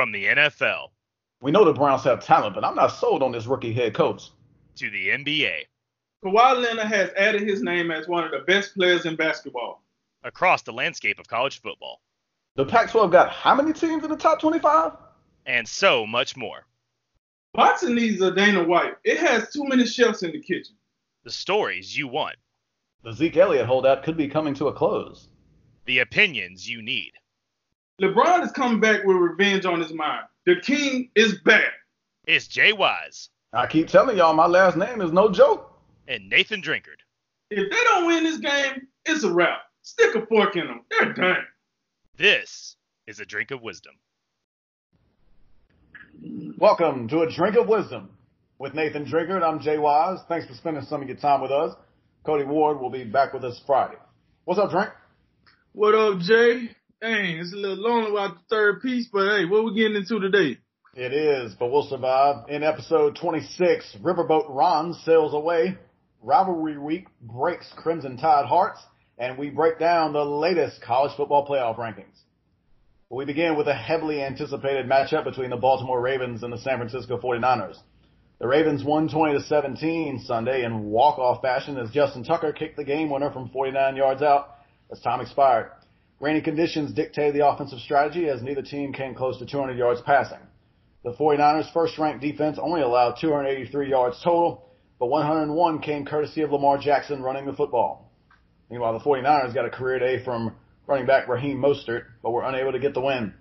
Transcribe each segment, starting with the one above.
From the NFL We know the Browns have talent, but I'm not sold on this rookie head coach. to the NBA, Kawhi Leonard has added his name as one of the best players in basketball. across the landscape of college football, The Pac-12 got how many teams in the top 25? and so much more. Boxing needs a Dana White. It has too many chefs in the kitchen. The stories you want, The Zeke Elliott holdout could be coming to a close. the opinions you need. LeBron is coming back with revenge on his mind. The king is back. It's Jay Wise I keep telling y'all, my last name is no joke. and Nathan Drinkard. If they don't win this game, it's a wrap. Stick a fork in them. They're done. This is a drink of wisdom. Welcome to a drink of wisdom with Nathan Drinkard. I'm Jay Wise. Thanks for spending some of your time with us. Cody Ward will be back with us Friday. What's up, Drink? What up, Jay? Dang, it's a little lonely without the third piece, but hey, what we getting into today? It is, but we'll survive. In episode 26, Riverboat Ron sails away. Rivalry week breaks Crimson Tide hearts, and we break down the latest college football playoff rankings. We begin with a heavily anticipated matchup between the Baltimore Ravens and the San Francisco 49ers. The Ravens won 20 to 17 Sunday in walk-off fashion as Justin Tucker kicked the game winner from 49 yards out as time expired. Rainy conditions dictated the offensive strategy as neither team came close to 200 yards passing. The 49ers first ranked defense only allowed 283 yards total, but 101 came courtesy of Lamar Jackson running the football. Meanwhile, the 49ers got a career day from running back Raheem Mostert, but were unable to get the win.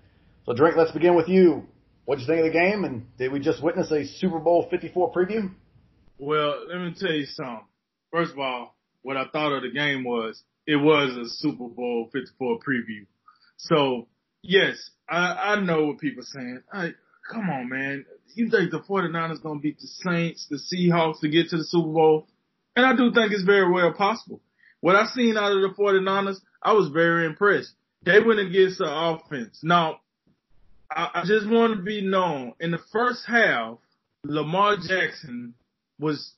So Drink, let's begin with you. What'd you think of the game and did we just witness a Super Bowl 54 preview? Well, let me tell you something. First of all, what I thought of the game was it was a Super Bowl 54 preview. So yes, I, I know what people are saying. I, come on, man. You think the 49ers going to beat the Saints, the Seahawks to get to the Super Bowl? And I do think it's very well possible. What I've seen out of the 49ers, I was very impressed. They went against the offense. Now, I, I just want to be known in the first half, Lamar Jackson was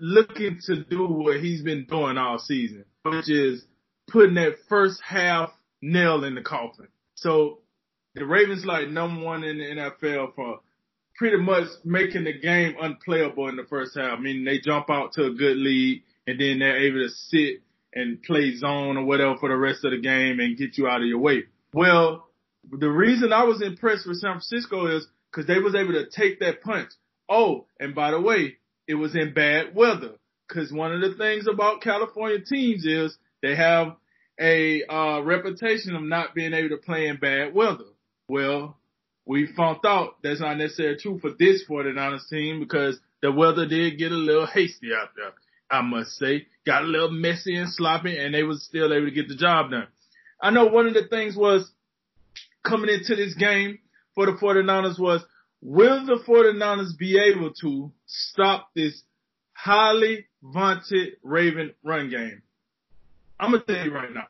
looking to do what he's been doing all season, which is putting that first half nail in the coffin. So the Ravens like number one in the NFL for pretty much making the game unplayable in the first half. I mean, they jump out to a good lead and then they're able to sit and play zone or whatever for the rest of the game and get you out of your way. Well, the reason I was impressed with San Francisco is because they was able to take that punch. Oh, and by the way, it was in bad weather. Cause one of the things about California teams is they have a uh, reputation of not being able to play in bad weather. Well, we found out that's not necessarily true for this 49ers team because the weather did get a little hasty out there. I must say, got a little messy and sloppy and they was still able to get the job done. I know one of the things was coming into this game for the 49ers was will the 49ers be able to stop this highly vaunted Raven run game? I'm gonna tell you right now,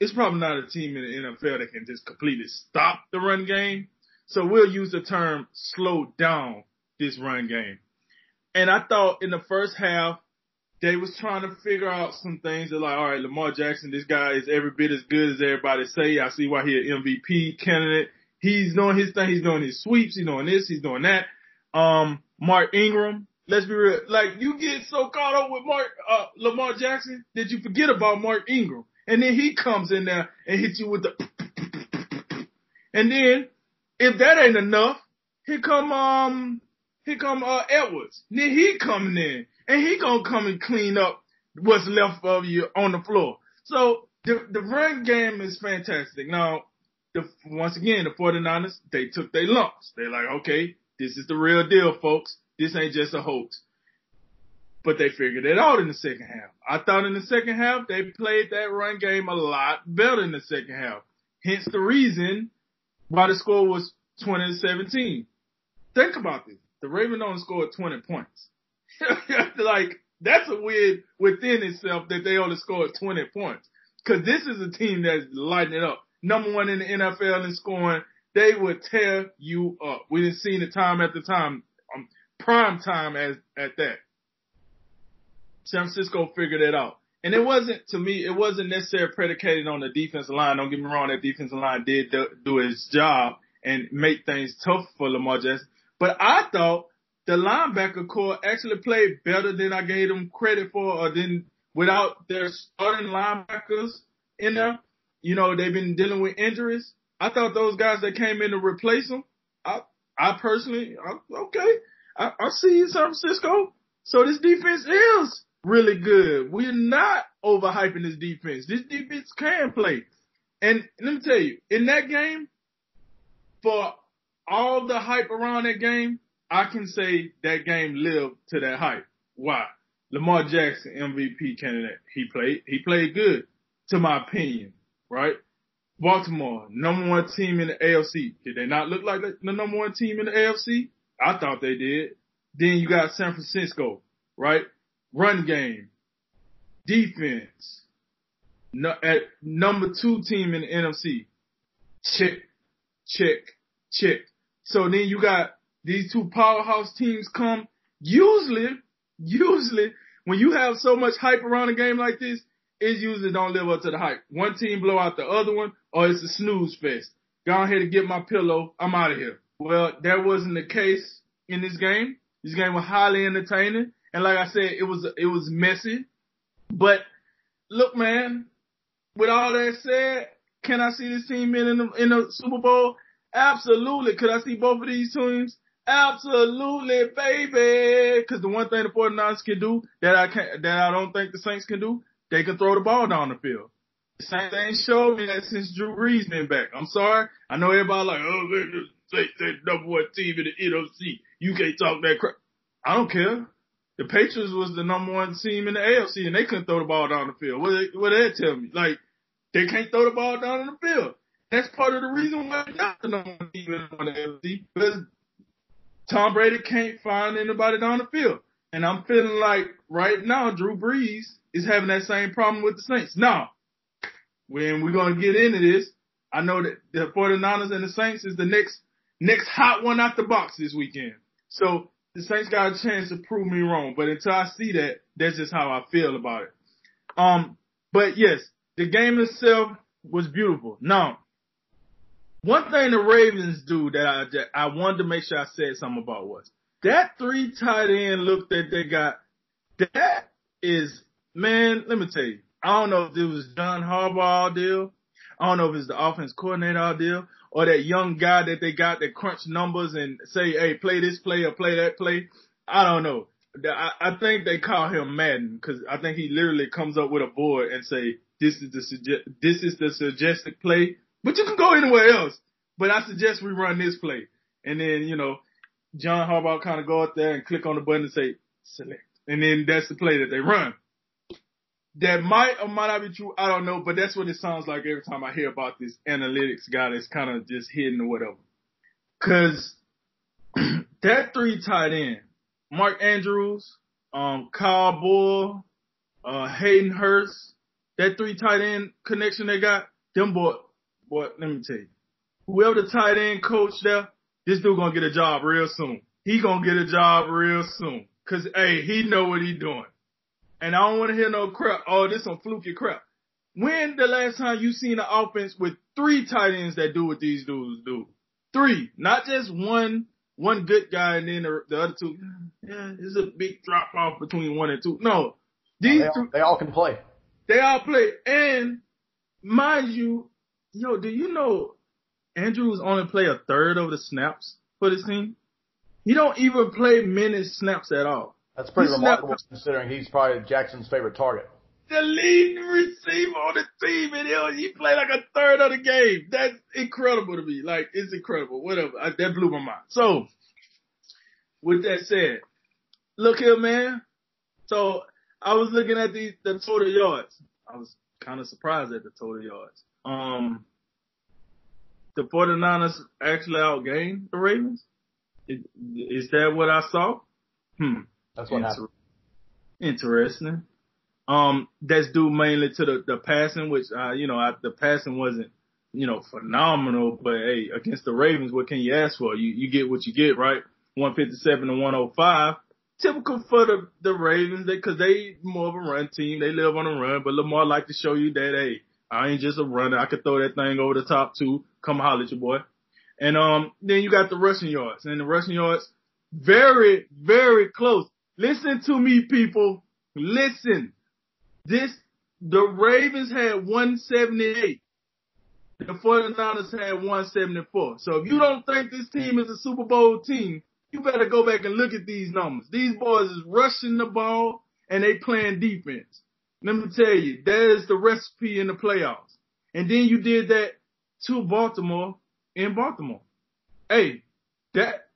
it's probably not a team in the NFL that can just completely stop the run game. So we'll use the term slow down this run game. And I thought in the first half, they was trying to figure out some things. They're like, all right, Lamar Jackson, this guy is every bit as good as everybody say. I see why he an MVP candidate. He's doing his thing. He's doing his sweeps. He's doing this. He's doing that. Um, Mark Ingram. Let's be real. Like you get so caught up with Mark, uh, Lamar Jackson that you forget about Mark Ingram. And then he comes in there and hits you with the, and then if that ain't enough, here come, um, here come, uh, Edwards. Then he coming in and he gonna come and clean up what's left of you on the floor. So the, the run game is fantastic. Now, the, once again, the 49ers, they took their lumps. They're like, okay, this is the real deal, folks. This ain't just a hoax. But they figured it out in the second half. I thought in the second half, they played that run game a lot better in the second half. Hence the reason why the score was 20 to 17. Think about this. The Ravens only scored 20 points. like, that's a weird within itself that they only scored 20 points. Cause this is a team that's lighting it up. Number one in the NFL in scoring. They would tear you up. We didn't see it time after time, prime time as, at that. San Francisco figured it out. And it wasn't, to me, it wasn't necessarily predicated on the defensive line. Don't get me wrong, that defensive line did do, do its job and make things tough for Lamar Jackson. But I thought the linebacker core actually played better than I gave them credit for, or than without their starting linebackers in there. You know, they've been dealing with injuries. I thought those guys that came in to replace them, I, I personally, I, okay, I, I see you, San Francisco. So this defense is really good. We're not overhyping this defense. This defense can play. And let me tell you, in that game, for all the hype around that game, I can say that game lived to that hype. Why? Lamar Jackson, MVP candidate. He played, he played good, to my opinion, right? Baltimore, number one team in the AFC. Did they not look like the number one team in the AFC? I thought they did. Then you got San Francisco, right? Run game, defense, no, at number two team in the NFC. Check, check, check. So then you got these two powerhouse teams come. Usually, usually when you have so much hype around a game like this, it usually don't live up to the hype. One team blow out the other one, or it's a snooze fest. Go ahead and get my pillow. I'm out of here. Well, that wasn't the case in this game. This game was highly entertaining, and like I said, it was it was messy. But look, man, with all that said, can I see this team in the, in the Super Bowl? Absolutely. Could I see both of these teams? Absolutely, baby. Because the one thing the 49ers can do that I can't, that I don't think the Saints can do, they can throw the ball down the field. The Saints ain't showed me that since Drew Brees been back. I'm sorry. I know everybody like, oh, man, the Saints ain't number one team in the NFC. You can't talk that crap. I don't care. The Patriots was the number one team in the AFC and they couldn't throw the ball down the field. What they, what they tell me? Like, they can't throw the ball down in the field. That's part of the reason why they're not the number one team in the AFC because Tom Brady can't find anybody down the field. And I'm feeling like right now Drew Brees is having that same problem with the Saints. Now, when we're going to get into this, I know that the 49ers and the Saints is the next next hot one out the box this weekend. So the Saints got a chance to prove me wrong. But until I see that, that's just how I feel about it. Um, but yes, the game itself was beautiful. Now, one thing the Ravens do that I, that I wanted to make sure I said something about was that three tight end look that they got. That is, man, let me tell you. I don't know if it was John Harbaugh deal. I don't know if it's the offense coordinator deal or that young guy that they got that crunch numbers and say, hey, play this play or play that play. I don't know. I, think they call him Madden because I think he literally comes up with a board and say, this is the suggest, this is the suggested play, but you can go anywhere else. But I suggest we run this play. And then, you know, John Harbaugh kind of go out there and click on the button and say, select. And then that's the play that they run. That might or might not be true. I don't know, but that's what it sounds like every time I hear about this analytics guy that's kind of just hidden or whatever. Cause that three tight end, Mark Andrews, um, Kyle Boyle, uh, Hayden Hurst, that three tight end connection they got, them boy, boy, let me tell you, whoever the tight end coach there, this dude gonna get a job real soon. He gonna get a job real soon. Cause hey, he know what he doing. And I don't want to hear no crap. Oh, this some fluky crap. When the last time you seen an offense with three tight ends that do what these dudes do? Three, not just one, one good guy and then the, the other two. Yeah, it's a big drop off between one and two. No, these they, all, they all can play. They all play. And mind you, yo, do you know Andrews only play a third of the snaps for this team? He don't even play many snaps at all. That's pretty he's remarkable considering he's probably Jackson's favorite target. The leading receiver on the team, and he, he played like a third of the game. That's incredible to me. Like, it's incredible. Whatever. I, that blew my mind. So, with that said, look here, man. So, I was looking at the, the total yards. I was kind of surprised at the total yards. Um, the 49ers actually outgained the Ravens. Is that what I saw? Hmm. That's what Inter- happened. Interesting. Um, that's due mainly to the, the passing, which, uh, you know, I, the passing wasn't, you know, phenomenal, but hey, against the Ravens, what can you ask for? You, you get what you get, right? 157 to 105. Typical for the, the Ravens, they, cause they more of a run team. They live on a run, but Lamar like to show you that, hey, I ain't just a runner. I could throw that thing over the top too. Come holler at your boy. And um, then you got the rushing yards, and the rushing yards very, very close. Listen to me, people. Listen. This the Ravens had 178. The 49ers had 174. So if you don't think this team is a Super Bowl team, you better go back and look at these numbers. These boys is rushing the ball and they playing defense. Let me tell you, that is the recipe in the playoffs. And then you did that to Baltimore in Baltimore. Hey, that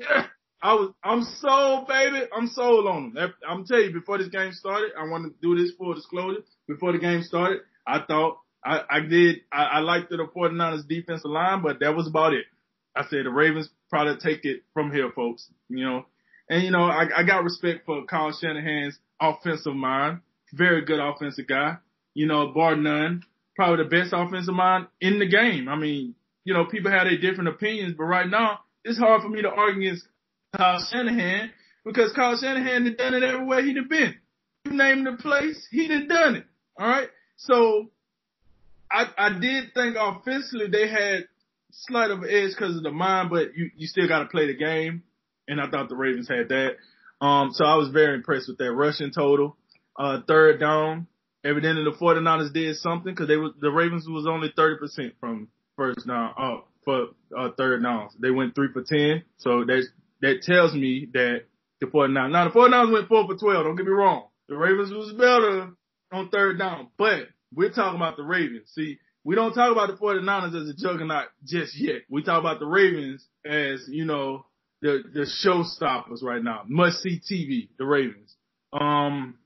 I was I'm sold, baby. I'm sold on them. I'm telling you, before this game started, I want to do this full disclosure. Before the game started, I thought I, I did I, I liked the 49ers defensive line, but that was about it. I said the Ravens probably take it from here, folks. You know, and you know I, I got respect for Kyle Shanahan's offensive mind. Very good offensive guy. You know, bar none. Probably the best offensive mind in the game. I mean, you know, people have their different opinions, but right now it's hard for me to argue against Kyle Shanahan because Kyle Shanahan had done it everywhere he'd have been. You name the place, he'd have done it. All right. So I I did think offensively they had slight of an edge because of the mind, but you you still got to play the game, and I thought the Ravens had that. Um, so I was very impressed with that rushing total. Uh, third down, evidently the 49ers did something because they were the Ravens was only 30% from first down, uh, for uh, third downs. They went three for 10, so that that tells me that the 49ers. Now the 49ers went four for 12. Don't get me wrong. The Ravens was better on third down, but we're talking about the Ravens. See, we don't talk about the 49ers as a juggernaut just yet. We talk about the Ravens as, you know, the, the showstoppers right now. Must see TV, the Ravens. Um,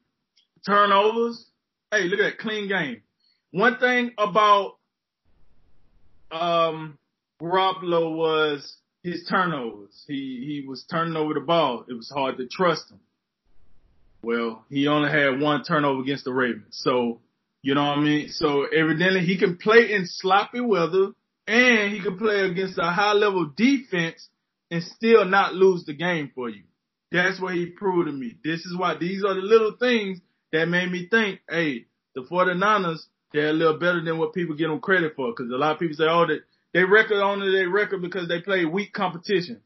turnovers. Hey, look at that clean game. One thing about, um, Garoppolo was his turnovers. He, he was turning over the ball. It was hard to trust him. Well, he only had one turnover against the Ravens. So, you know what I mean? So evidently he can play in sloppy weather and he can play against a high level defense and still not lose the game for you. That's what he proved to me. This is why these are the little things that made me think, hey, the 49ers, they're a little better than what people give them credit for. Cause a lot of people say, oh, they, they record only their record because they play weak competition.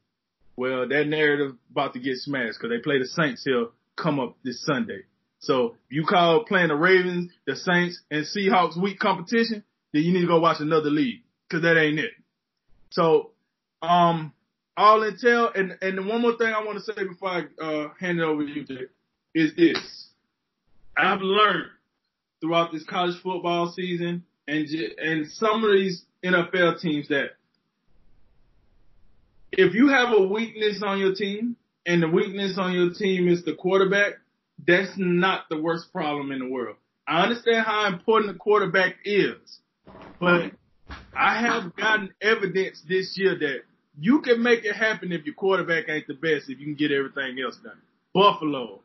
Well, that narrative about to get smashed because they play the Saints here come up this Sunday. So if you call playing the Ravens, the Saints, and Seahawks weak competition, then you need to go watch another league because that ain't it. So, um, all intel, and and one more thing I want to say before I uh, hand it over to you, Jake, is this: I've learned throughout this college football season and and some of these NFL teams that if you have a weakness on your team, and the weakness on your team is the quarterback, that's not the worst problem in the world. I understand how important the quarterback is, but I have gotten evidence this year that you can make it happen if your quarterback ain't the best, if you can get everything else done. Buffalo,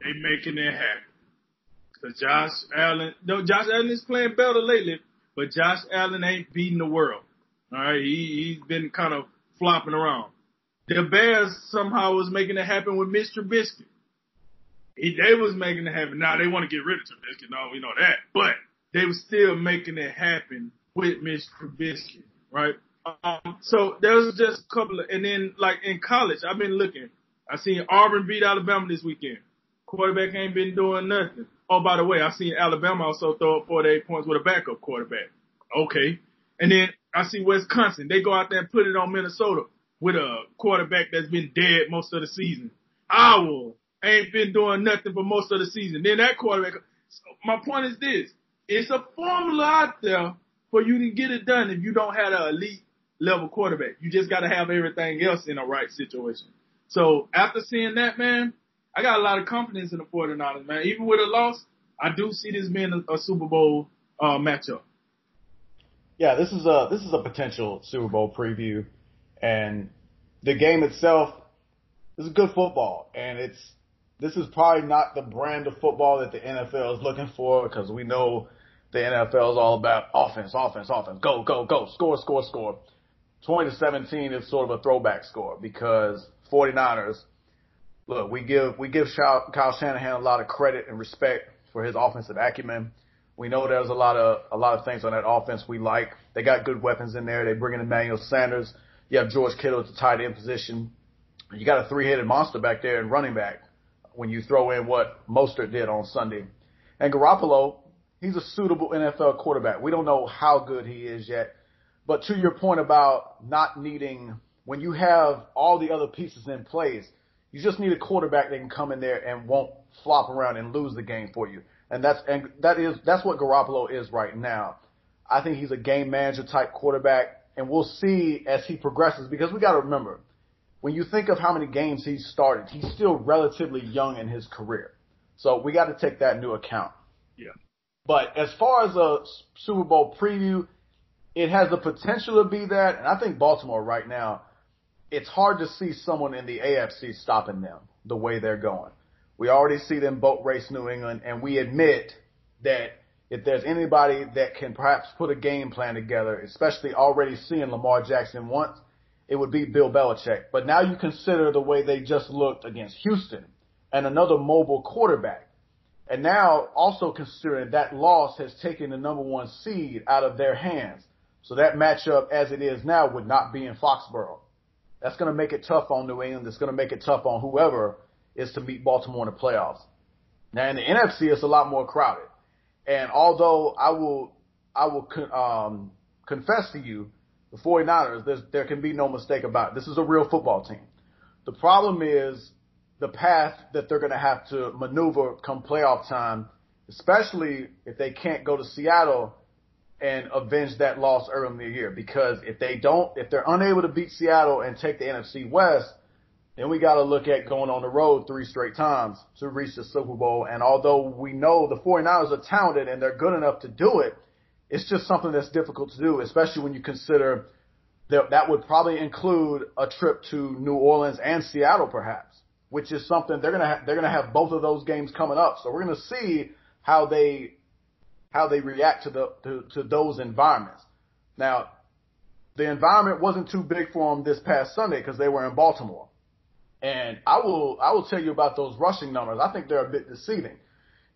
they making it happen. Cause Josh Allen, no, Josh Allen is playing better lately, but Josh Allen ain't beating the world. All right, he, he's been kind of flopping around. The Bears somehow was making it happen with Mr. Trubisky. He, they was making it happen. Now they want to get rid of Trubisky. No, we know that. But they were still making it happen with Mr. Trubisky, right? Um, so there was just a couple of, and then like in college, I've been looking. I seen Auburn beat Alabama this weekend. Quarterback ain't been doing nothing. Oh, by the way, I seen Alabama also throw up 48 points with a backup quarterback. Okay. And then I see Wisconsin. They go out there and put it on Minnesota with a quarterback that's been dead most of the season. Owl ain't been doing nothing for most of the season. Then that quarterback. So my point is this: it's a formula out there for you to get it done if you don't have an elite level quarterback. You just got to have everything else in the right situation. So after seeing that, man, I got a lot of confidence in the 49ers, man. Even with a loss, I do see this being a, a Super Bowl uh, matchup. Yeah, this is a this is a potential Super Bowl preview and the game itself is good football, and it's this is probably not the brand of football that the NFL is looking for because we know the NFL is all about offense, offense, offense, go, go, go, score, score, score. 20 to 17 is sort of a throwback score because 49ers, look, we give we give Kyle Shanahan a lot of credit and respect for his offensive acumen We know there's a lot of a lot of things on that offense we like. They got good weapons in there. They bring in Emmanuel Sanders. You have George Kittle at the tight end position. You got a three-headed monster back there in running back when you throw in what Mostert did on Sunday. And Garoppolo, he's a suitable NFL quarterback. We don't know how good he is yet. But to your point about not needing, when you have all the other pieces in place, you just need a quarterback that can come in there and won't flop around and lose the game for you. And that's, and that is, that's what Garoppolo is right now. I think he's a game manager type quarterback and we'll see as he progresses because we got to remember, when you think of how many games he's started, he's still relatively young in his career. So we got to take that into account. Yeah. But as far as a Super Bowl preview, it has the potential to be that. And I think Baltimore right now, it's hard to see someone in the AFC stopping them the way they're going. We already see them boat race New England, and we admit that if there's anybody that can perhaps put a game plan together, especially already seeing Lamar Jackson once, it would be Bill Belichick. But now you consider the way they just looked against Houston and another mobile quarterback. And now also considering that loss has taken the number one seed out of their hands. So that matchup as it is now would not be in Foxborough. That's going to make it tough on New England. That's going to make it tough on whoever is to meet Baltimore in the playoffs. Now in the NFC, it's a lot more crowded. And although I will, I will um, confess to you, the 49ers, there can be no mistake about it. This is a real football team. The problem is the path that they're going to have to maneuver come playoff time, especially if they can't go to Seattle and avenge that loss early in the year. Because if they don't, if they're unable to beat Seattle and take the NFC West, then we got to look at going on the road three straight times to reach the Super Bowl. And although we know the 49ers are talented and they're good enough to do it, it's just something that's difficult to do, especially when you consider that that would probably include a trip to New Orleans and Seattle perhaps, which is something they're going to ha- they're going to have both of those games coming up. So we're going to see how they how they react to the to, to those environments. Now, the environment wasn't too big for them this past Sunday because they were in Baltimore. And I will I will tell you about those rushing numbers. I think they're a bit deceiving.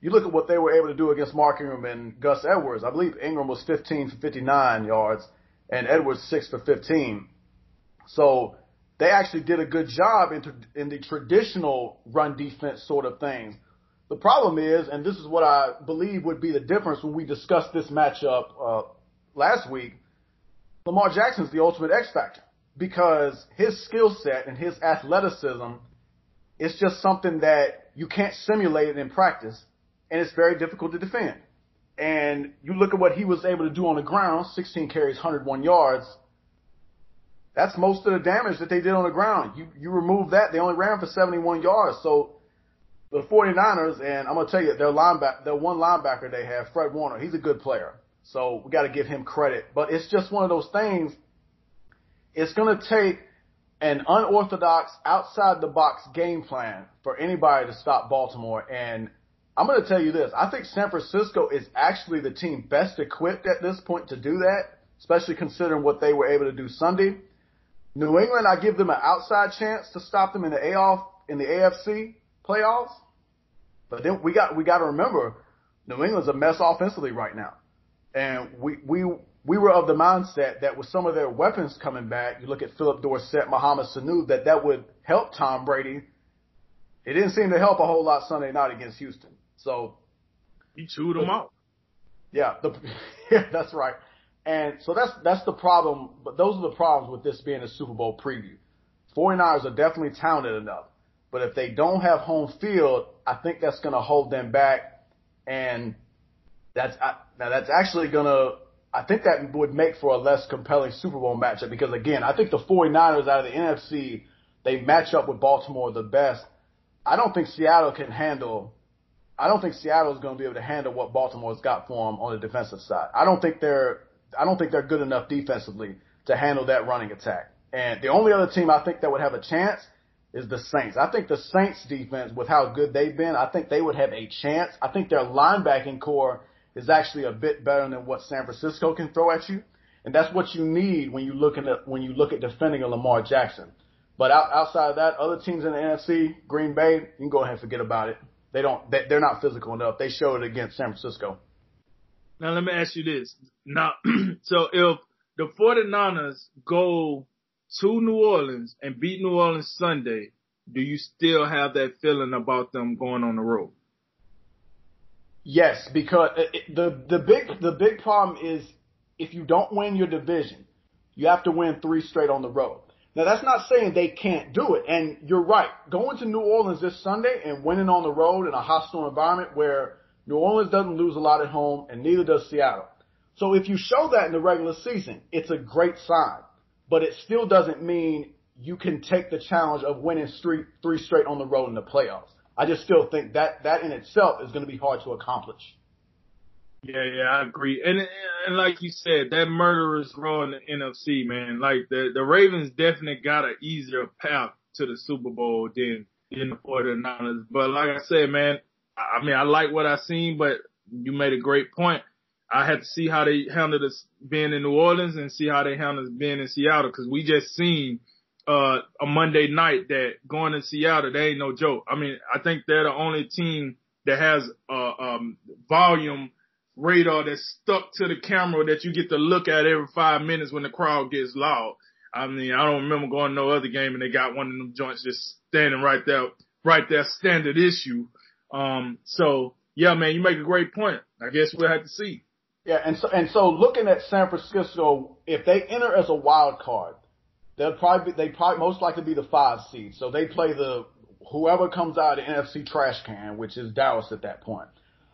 You look at what they were able to do against Mark Ingram and Gus Edwards. I believe Ingram was 15 for 59 yards and Edwards 6 for 15. So they actually did a good job in, in the traditional run defense sort of things. The problem is, and this is what I believe would be the difference when we discussed this matchup uh, last week, Lamar Jackson's the ultimate X factor because his skill set and his athleticism is just something that you can't simulate in practice, and it's very difficult to defend. And you look at what he was able to do on the ground, 16 carries, 101 yards. That's most of the damage that they did on the ground. You you remove that, they only ran for 71 yards. So the 49ers, and I'm gonna tell you, their linebacker, their one linebacker they have, Fred Warner, he's a good player. So we got to give him credit. But it's just one of those things. It's gonna take an unorthodox, outside the box game plan for anybody to stop Baltimore. And I'm going to tell you this. I think San Francisco is actually the team best equipped at this point to do that, especially considering what they were able to do Sunday. New England, I give them an outside chance to stop them in the AOF, in the AFC playoffs. But then we got, we got to remember New England's a mess offensively right now. And we, we, we were of the mindset that with some of their weapons coming back, you look at Phillip Dorsett, Mohamed Sanu, that that would help Tom Brady. It didn't seem to help a whole lot Sunday night against Houston. So he chewed them out. Yeah, the, yeah, that's right. And so that's that's the problem. But those are the problems with this being a Super Bowl preview. 49ers are definitely talented enough, but if they don't have home field, I think that's going to hold them back. And that's now that's actually going to I think that would make for a less compelling Super Bowl matchup because again, I think the 49ers out of the NFC, they match up with Baltimore the best. I don't think Seattle can handle I don't think Seattle is going to be able to handle what Baltimore's got for them on the defensive side. I don't think they're I don't think they're good enough defensively to handle that running attack. And the only other team I think that would have a chance is the Saints. I think the Saints defense, with how good they've been, I think they would have a chance. I think their linebacking core is actually a bit better than what San Francisco can throw at you. And that's what you need when you look at when you look at defending a Lamar Jackson. But out, outside of that, other teams in the NFC, Green Bay, you can go ahead and forget about it. They don't. They, they're not physical enough. They showed it against San Francisco. Now let me ask you this. Now, so if the 49ers go to New Orleans and beat New Orleans Sunday, do you still have that feeling about them going on the road? Yes, because uh, it, the the big the big problem is if you don't win your division, you have to win three straight on the road. Now that's not saying they can't do it, and you're right. Going to New Orleans this Sunday and winning on the road in a hostile environment where New Orleans doesn't lose a lot at home and neither does Seattle. So if you show that in the regular season, it's a great sign, but it still doesn't mean you can take the challenge of winning three, three straight on the road in the playoffs. I just still think that that in itself is going to be hard to accomplish. Yeah, yeah, I agree. And and like you said, that murderous row in the NFC, man. Like the the Ravens definitely got an easier path to the Super Bowl than than the 49ers. But like I said, man, I mean, I like what I seen, but you made a great point. I had to see how they handled us being in New Orleans and see how they handled us being in Seattle because we just seen uh, a Monday night that going to Seattle, they ain't no joke. I mean, I think they're the only team that has a um, volume radar that's stuck to the camera that you get to look at every five minutes when the crowd gets loud. I mean, I don't remember going to no other game and they got one of them joints just standing right there, right there, standard issue. Um, so yeah, man, you make a great point. I guess we'll have to see. Yeah, and so and so looking at San Francisco, if they enter as a wild card, they'll probably they probably most likely be the five seed. So they play the whoever comes out of the NFC trash can, which is Dallas at that point.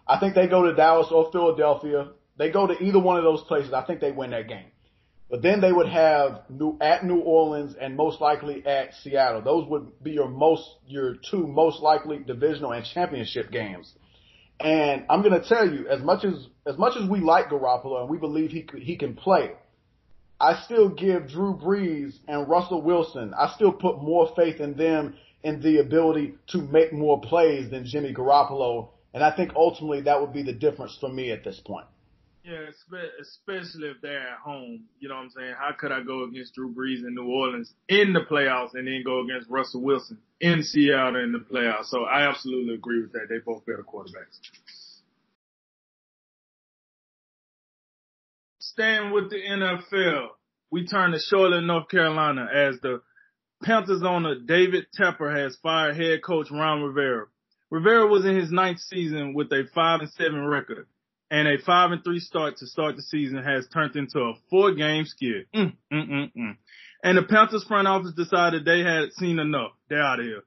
I think they go to Dallas or Philadelphia. They go to either one of those places. I think they win that game. But then they would have New, at New Orleans and most likely at Seattle. Those would be your most, your two most likely divisional and championship games. And I'm going to tell you, as much as, as much as we like Garoppolo and we believe he could, he can play, I still give Drew Brees and Russell Wilson, I still put more faith in them in the ability to make more plays than Jimmy Garoppolo. And I think ultimately that would be the difference for me at this point. Yeah, especially if they're at home. You know what I'm saying? How could I go against Drew Brees in New Orleans in the playoffs and then go against Russell Wilson in Seattle in the playoffs? So I absolutely agree with that. They both better quarterbacks. Staying with the NFL, we turn to Charlotte, North Carolina as the Panthers owner David Tepper has fired head coach Ron Rivera. Rivera was in his ninth season with a five and seven record and a five and three start to start the season has turned into a four game skid. Mm, mm, mm, mm. and the Panthers front office decided they had seen enough. They're out of here.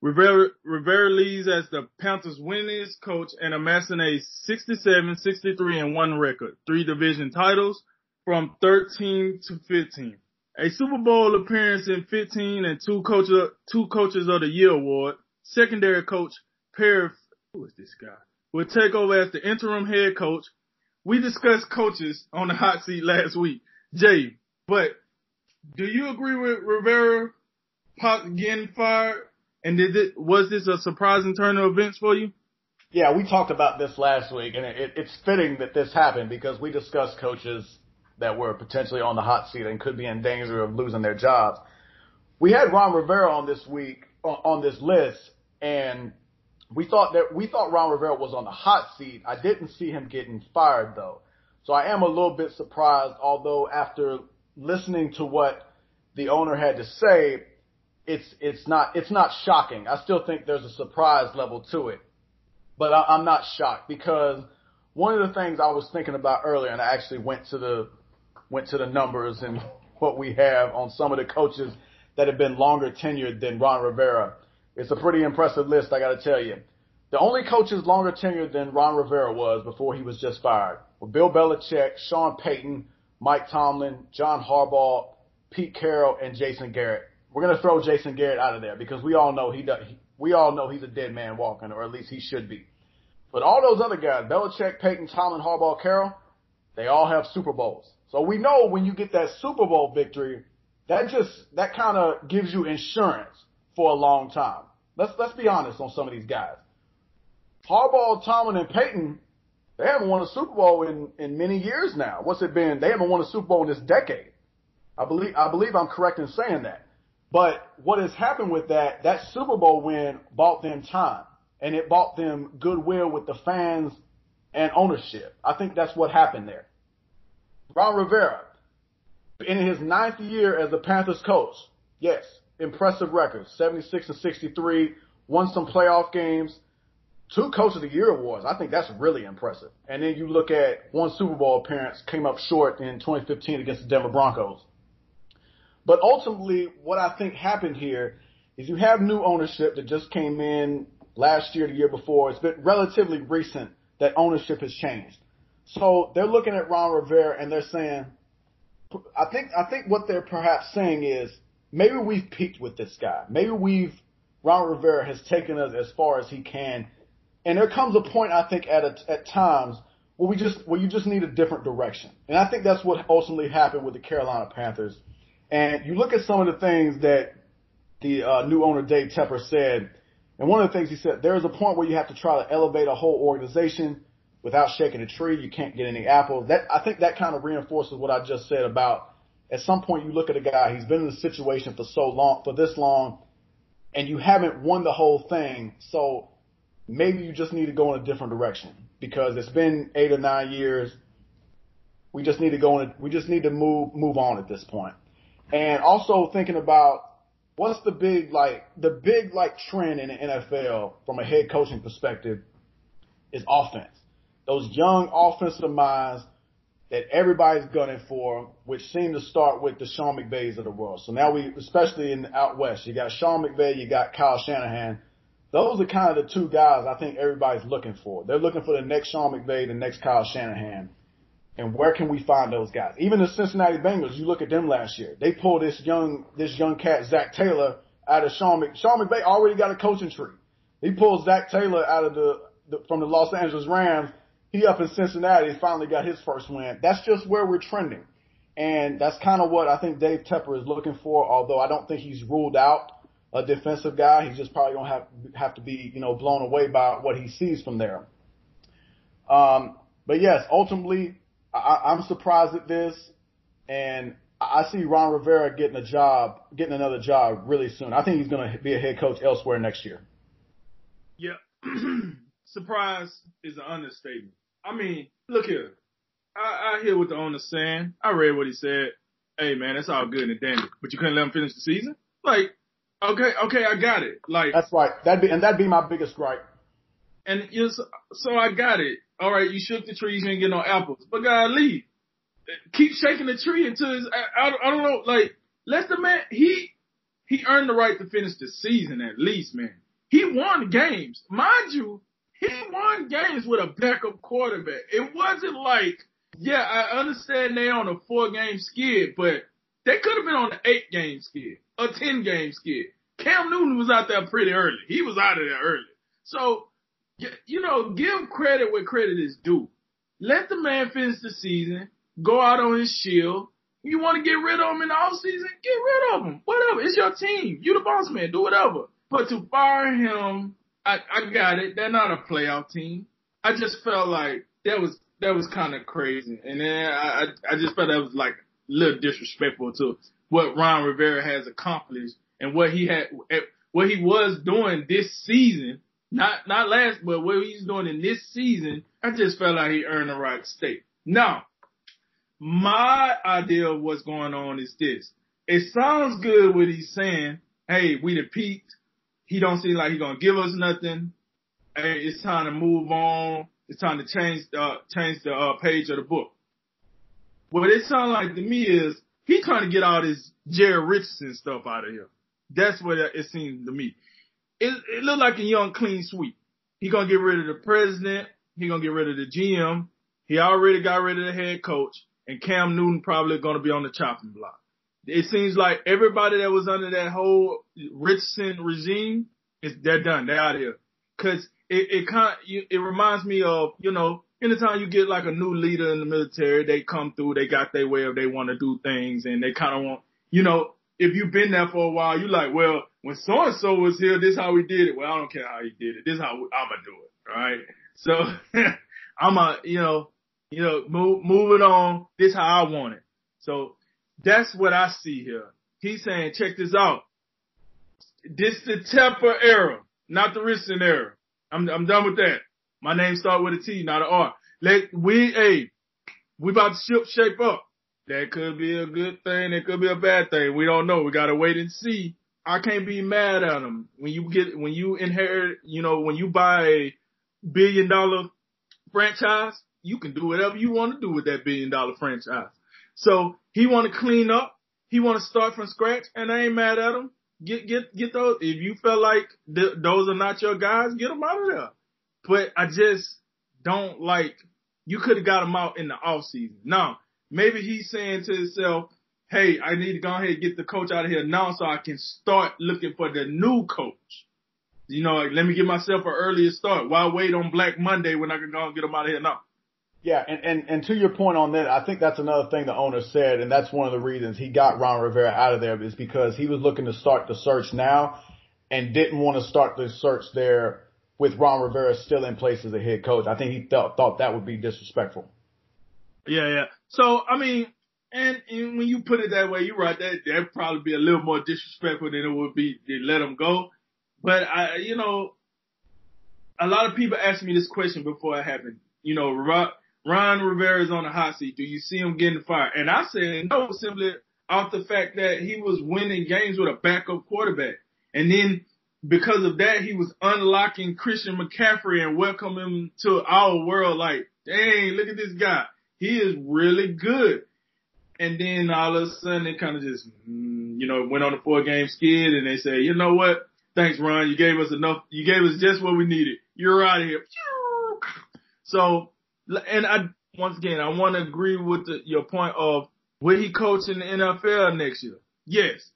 Rivera, Rivera leads as the Panthers winningest coach and amassing a 67, 63 and one record, three division titles from 13 to 15. A Super Bowl appearance in 15 and two coach, two coaches of the year award. Secondary coach Perry, who is this guy? Will take over as the interim head coach. We discussed coaches on the hot seat last week, Jay, but do you agree with Rivera getting fired? And did it, was this a surprising turn of events for you? Yeah, we talked about this last week, and it, it's fitting that this happened because we discussed coaches that were potentially on the hot seat and could be in danger of losing their jobs. We had Ron Rivera on this week on this list, and we thought that we thought Ron Rivera was on the hot seat. I didn't see him getting fired though, so I am a little bit surprised. Although after listening to what the owner had to say, it's it's not it's not shocking. I still think there's a surprise level to it, but I, I'm not shocked because one of the things I was thinking about earlier, and I actually went to the went to the numbers and what we have on some of the coaches that have been longer tenured than Ron Rivera. It's a pretty impressive list, I got to tell you. The only coaches longer tenured than Ron Rivera was before he was just fired were Bill Belichick, Sean Payton, Mike Tomlin, John Harbaugh, Pete Carroll, and Jason Garrett. We're gonna throw Jason Garrett out of there because we all know he does. We all know he's a dead man walking, or at least he should be. But all those other guys, Belichick, Payton, Tomlin, Harbaugh, Carroll, they all have Super Bowls. So we know when you get that Super Bowl victory, that just that kind of gives you insurance for a long time. Let's let's be honest on some of these guys. Harbaugh, Tomlin, and Payton, they haven't won a Super Bowl in in many years now. What's it been? They haven't won a Super Bowl in this decade. I believe I believe I'm correct in saying that. But what has happened with that, that Super Bowl win bought them time and it bought them goodwill with the fans and ownership. I think that's what happened there. Ron Rivera, in his ninth year as the Panthers coach, yes, impressive record, 76 and 63, won some playoff games, two Coach of the Year awards. I think that's really impressive. And then you look at one Super Bowl appearance, came up short in 2015 against the Denver Broncos. But ultimately, what I think happened here is you have new ownership that just came in last year, the year before. It's been relatively recent that ownership has changed. So they're looking at Ron Rivera and they're saying, I think, I think what they're perhaps saying is maybe we've peaked with this guy. Maybe we've, Ron Rivera has taken us as far as he can. And there comes a point, I think, at a, at times where we just, where you just need a different direction. And I think that's what ultimately happened with the Carolina Panthers. And you look at some of the things that the uh, new owner Dave Tepper said, and one of the things he said, there is a point where you have to try to elevate a whole organization without shaking a tree. You can't get any apples. That I think that kind of reinforces what I just said about at some point you look at a guy, he's been in the situation for so long, for this long, and you haven't won the whole thing. So maybe you just need to go in a different direction because it's been eight or nine years. We just need to go in. We just need to move move on at this point. And also thinking about what's the big like the big like trend in the NFL from a head coaching perspective is offense. Those young offensive minds that everybody's gunning for, which seem to start with the Sean McVays of the world. So now we, especially in the out west, you got Sean McVay, you got Kyle Shanahan. Those are kind of the two guys I think everybody's looking for. They're looking for the next Sean McVay, the next Kyle Shanahan. And where can we find those guys? Even the Cincinnati Bengals, you look at them last year. They pulled this young, this young cat, Zac Taylor, out of Sean Mc, Sean McVay already got a coaching tree. He pulled Zac Taylor out of the, the from the Los Angeles Rams. He up in Cincinnati finally got his first win. That's just where we're trending. And that's kind of what I think Dave Tepper is looking for, although I don't think he's ruled out a defensive guy. He's just probably going to have, have to be, you know, blown away by what he sees from there. Um, but yes, ultimately, I, I'm surprised at this, and I see Ron Rivera getting a job, getting another job really soon. I think he's going to be a head coach elsewhere next year. Yeah. Surprise is an understatement. I mean, look here. I, I hear what the owner's saying. I read what he said. Hey man, that's all good and dandy, but you couldn't let him finish the season. Like, okay, okay, I got it. Like that's right. That'd be and that'd be my biggest gripe. And you know, so, I got it all right, you shook the trees, you didn't get no apples. But God, leave. Keep shaking the tree until his, I, I, I don't know, like, let the man, he, he earned the right to finish the season at least, man. He won games. Mind you, he won games with a backup quarterback. It wasn't like, yeah, I understand they on a four game skid, but they could have been on an eight game skid, a 10 game skid. Cam Newton was out there pretty early. He was out of there early. So you know, give credit where credit is due. Let the man finish the season, go out on his shield. You want to get rid of him in the off season? Get rid of him. Whatever. It's your team. You the boss man. Do whatever. But to fire him, I, I got it. They're not a playoff team. I just felt like that was that was kind of crazy, and then I I just felt that was like a little disrespectful to what Ron Rivera has accomplished and what he had eh, what he was doing this season not not last, but what he's doing in this season, I just felt like he earned the right to stay. Now, my idea of what's going on is this. It sounds good what he's saying. Hey, we the peaked. He don't seem like he gonna give us nothing. Hey, it's time to move on. It's time to change uh change the uh, page of the book. What it sounds like to me is he trying to get all this Jerry Richardson stuff out of here. That's what it seems to me it, it looked like a young clean sweep. He gonna get rid of the president. He gonna get rid of the GM. He already got rid of the head coach, and Cam Newton probably gonna be on the chopping block. It seems like everybody that was under that whole Richardson regime is they're done. They're out of here. Cause it it kind it reminds me of you know anytime you get like a new leader in the military, they come through, they got their way of they want to do things, and they kind of want you know if you've been there for a while, you're like well when so and so was here, this is how we did it. Well, I don't care how he did it. This is how I'm gonna do it. Right. So I'm a, you know, you know, move, move it on. This is how I want it. So that's what I see here. He's saying, check this out. This the Tepper era, not the Richardson era. I'm, I'm done with that. My name start with a T, not an R. Let we hey, we about to ship shape up. That could be a good thing. That could be a bad thing. We don't know. We gotta wait and see. I can't be mad at him when you get when you inherit. You know when you buy a billion dollar franchise, you can do whatever you want to do with that billion dollar franchise. So he want to clean up. He want to start from scratch, and I ain't mad at him. Get get get those. If you feel like th- those are not your guys, get them out of there. But I just don't like. You could have got him out in the off season. Now maybe he's saying to himself, "Hey, I need to go ahead and get the coach out of here now, so I can start looking for the new coach." You know, like, let me give myself an earlier start. Why wait on Black Monday when I can go and get him out of here now? Yeah, and, and, and to your point on that, I think that's another thing the owner said, and that's one of the reasons he got Ron Rivera out of there is because he was looking to start the search now and didn't want to start the search there with Ron Rivera still in place as a head coach. I think he thought thought that would be disrespectful. Yeah, yeah. So I mean, and, and when you put it that way, you're right. That that'd probably be a little more disrespectful than it would be to let him go. But I, you know, a lot of people asked me this question before it happened. You know, Ron Rivera is on the hot seat. Do you see him getting fired? And I said no, simply off the fact that he was winning games with a backup quarterback. And then because of that, he was unlocking Christian McCaffrey and welcoming him to our world like, dang, look at this guy. He is really good. And then all of a sudden it kind of just, mm, you know, went on a four game skid and they say, you know what? Thanks, Ron. You gave us enough. You gave us just what we needed. You're out of here. So and I once again I want to agree with the, your point of will he coach in the NFL next year? Yes,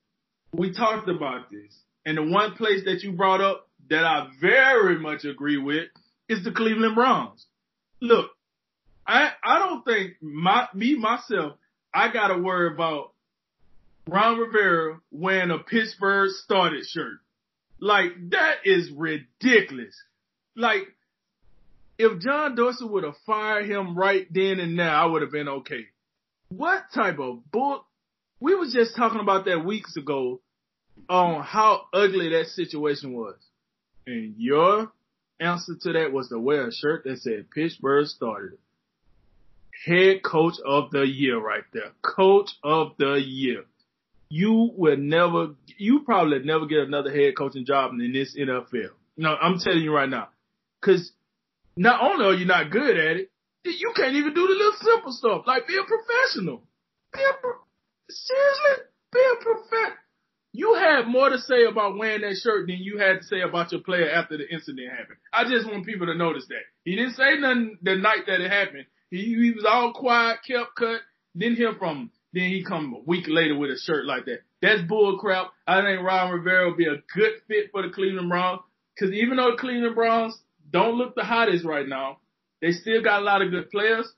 we talked about this, and the one place that you brought up that I very much agree with is the Cleveland Browns. Look, I I don't think my me myself I got to worry about Ron Rivera wearing a Pittsburgh started shirt. Like that is ridiculous. Like if John Dorsey would have fired him right then and now, I would have been okay. What type of book? We was just talking about that weeks ago on how ugly that situation was. And your answer to that was to wear a shirt that said Pittsburgh started. Head coach of the year right there. Coach of the year. You will never, you probably never get another head coaching job in this NFL. No, I'm telling you right now. Cause not only are you not good at it, you can't even do the little simple stuff like be a professional. Be a pro- seriously, be a professional. You had more to say about wearing that shirt than you had to say about your player after the incident happened. I just want people to notice that. He didn't say nothing the night that it happened. He, he was all quiet, kept cut, didn't hear from him. Then he come a week later with a shirt like that. That's bull crap. I think Ron Rivera will be a good fit for the Cleveland Browns. Cause even though the Cleveland Browns don't look the hottest right now. They still got a lot of good players.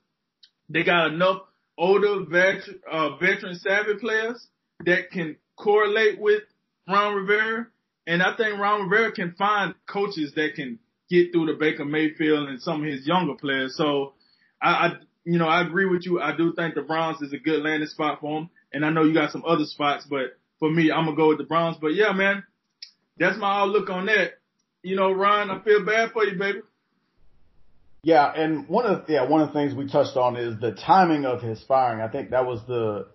They got enough older veteran, uh, veteran savvy players that can correlate with Ron Rivera. And I think Ron Rivera can find coaches that can get through the Baker Mayfield and some of his younger players. So I, I you know, I agree with you. I do think the Browns is a good landing spot for him. And I know you got some other spots, but for me, I'm gonna go with the Browns. But yeah, man, that's my outlook on that you know, Ron, I feel bad for you, baby. Yeah, and one of the, yeah one of the things we touched on is the timing of his firing. I think that was the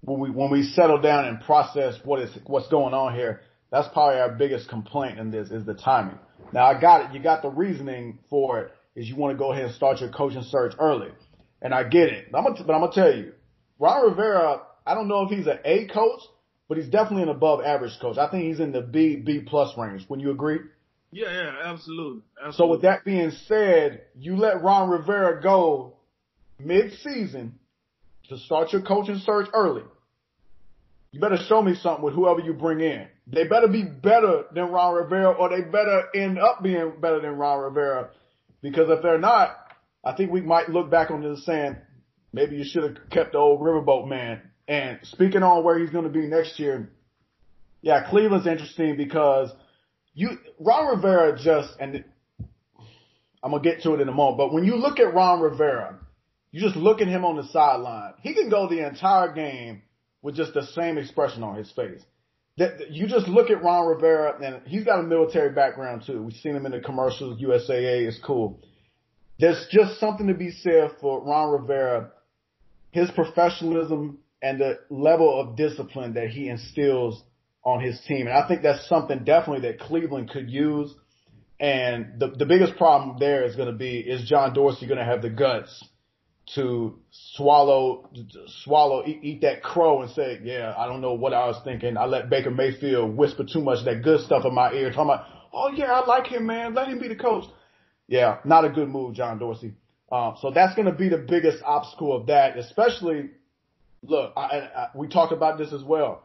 when we when we settle down and process what is what's going on here. That's probably our biggest complaint in this is the timing. Now I got it. You got the reasoning for it is you want to go ahead and start your coaching search early, and I get it. But I'm gonna, but I'm gonna tell you, Ron Rivera. I don't know if he's an A coach, but he's definitely an above average coach. I think he's in the B B plus range. When you agree? Yeah, yeah, absolutely. absolutely. So with that being said, you let Ron Rivera go mid-season to start your coaching search early. You better show me something with whoever you bring in. They better be better than Ron Rivera or they better end up being better than Ron Rivera. Because if they're not, I think we might look back on this saying, maybe you should have kept the old riverboat man. And speaking on where he's going to be next year, yeah, Cleveland's interesting because – you Ron Rivera just and I'm gonna get to it in a moment, but when you look at Ron Rivera, you just look at him on the sideline. He can go the entire game with just the same expression on his face. That you just look at Ron Rivera, and he's got a military background too. We've seen him in the commercials. USAA is cool. there's just something to be said for Ron Rivera, his professionalism and the level of discipline that he instills on his team. And I think that's something definitely that Cleveland could use. And the, the biggest problem there is going to be, is John Dorsey going to have the guts to swallow, swallow, eat, eat that crow and say, yeah, I don't know what I was thinking. I let Baker Mayfield whisper too much that good stuff in my ear, talking about, oh yeah, I like him, man. Let him be the coach. Yeah, not a good move, John Dorsey. Um, so that's going to be the biggest obstacle of that, especially, look, I, I, we talked about this as well.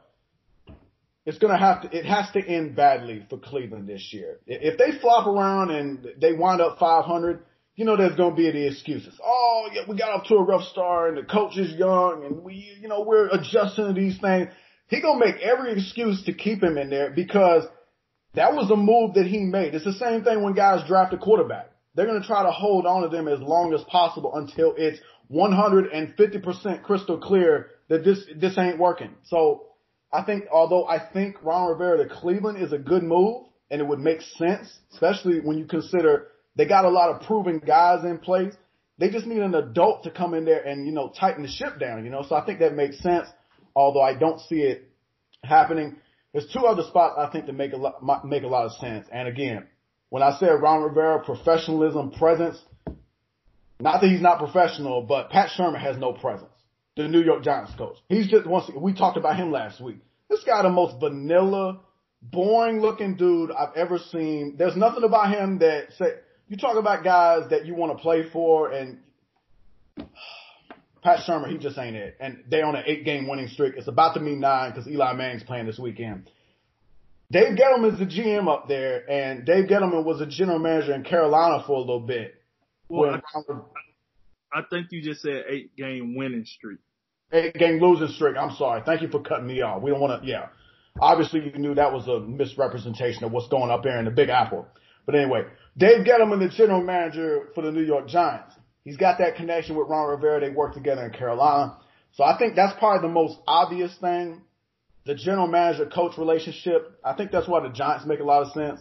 It's going to have to, it has to end badly for Cleveland this year. If they flop around and they wind up 500, you know there's going to be the excuses. Oh, yeah, we got off to a rough start and the coach is young and we, you know, we're adjusting to these things. He going to make every excuse to keep him in there because that was a move that he made. It's the same thing when guys draft a quarterback. They're going to try to hold on to them as long as possible until it's 150% crystal clear that this, this ain't working. So I think, although I think Ron Rivera to Cleveland is a good move and it would make sense, especially when you consider they got a lot of proven guys in place. They just need an adult to come in there and, you know, tighten the ship down, you know, so I think that makes sense, although I don't see it happening. There's two other spots I think that make a lot, make a lot of sense. And again, when I said Ron Rivera, professionalism, presence, not that he's not professional, but Pat Shurmur has no presence. The New York Giants coach. He's just once we talked about him last week. This guy the most vanilla, boring looking dude I've ever seen. There's nothing about him that say you talk about guys that you want to play for and Pat Shurmur, he just ain't it. And they on an eight game winning streak. It's about to be nine because Eli Manning's playing this weekend. Dave Gettleman's the GM up there, and Dave Gettleman was a general manager in Carolina for a little bit. Well, I, I think you just said eight game winning streak. Eight game losing streak. I'm sorry. Thank you for cutting me off. We don't want to, yeah. Obviously, you knew that was a misrepresentation of what's going up there in the Big Apple. But anyway, Dave Gettleman, the general manager for the New York Giants. He's got that connection with Ron Rivera. They work together in Carolina. So I think that's probably the most obvious thing the general manager coach relationship, I think that's why the Giants make a lot of sense.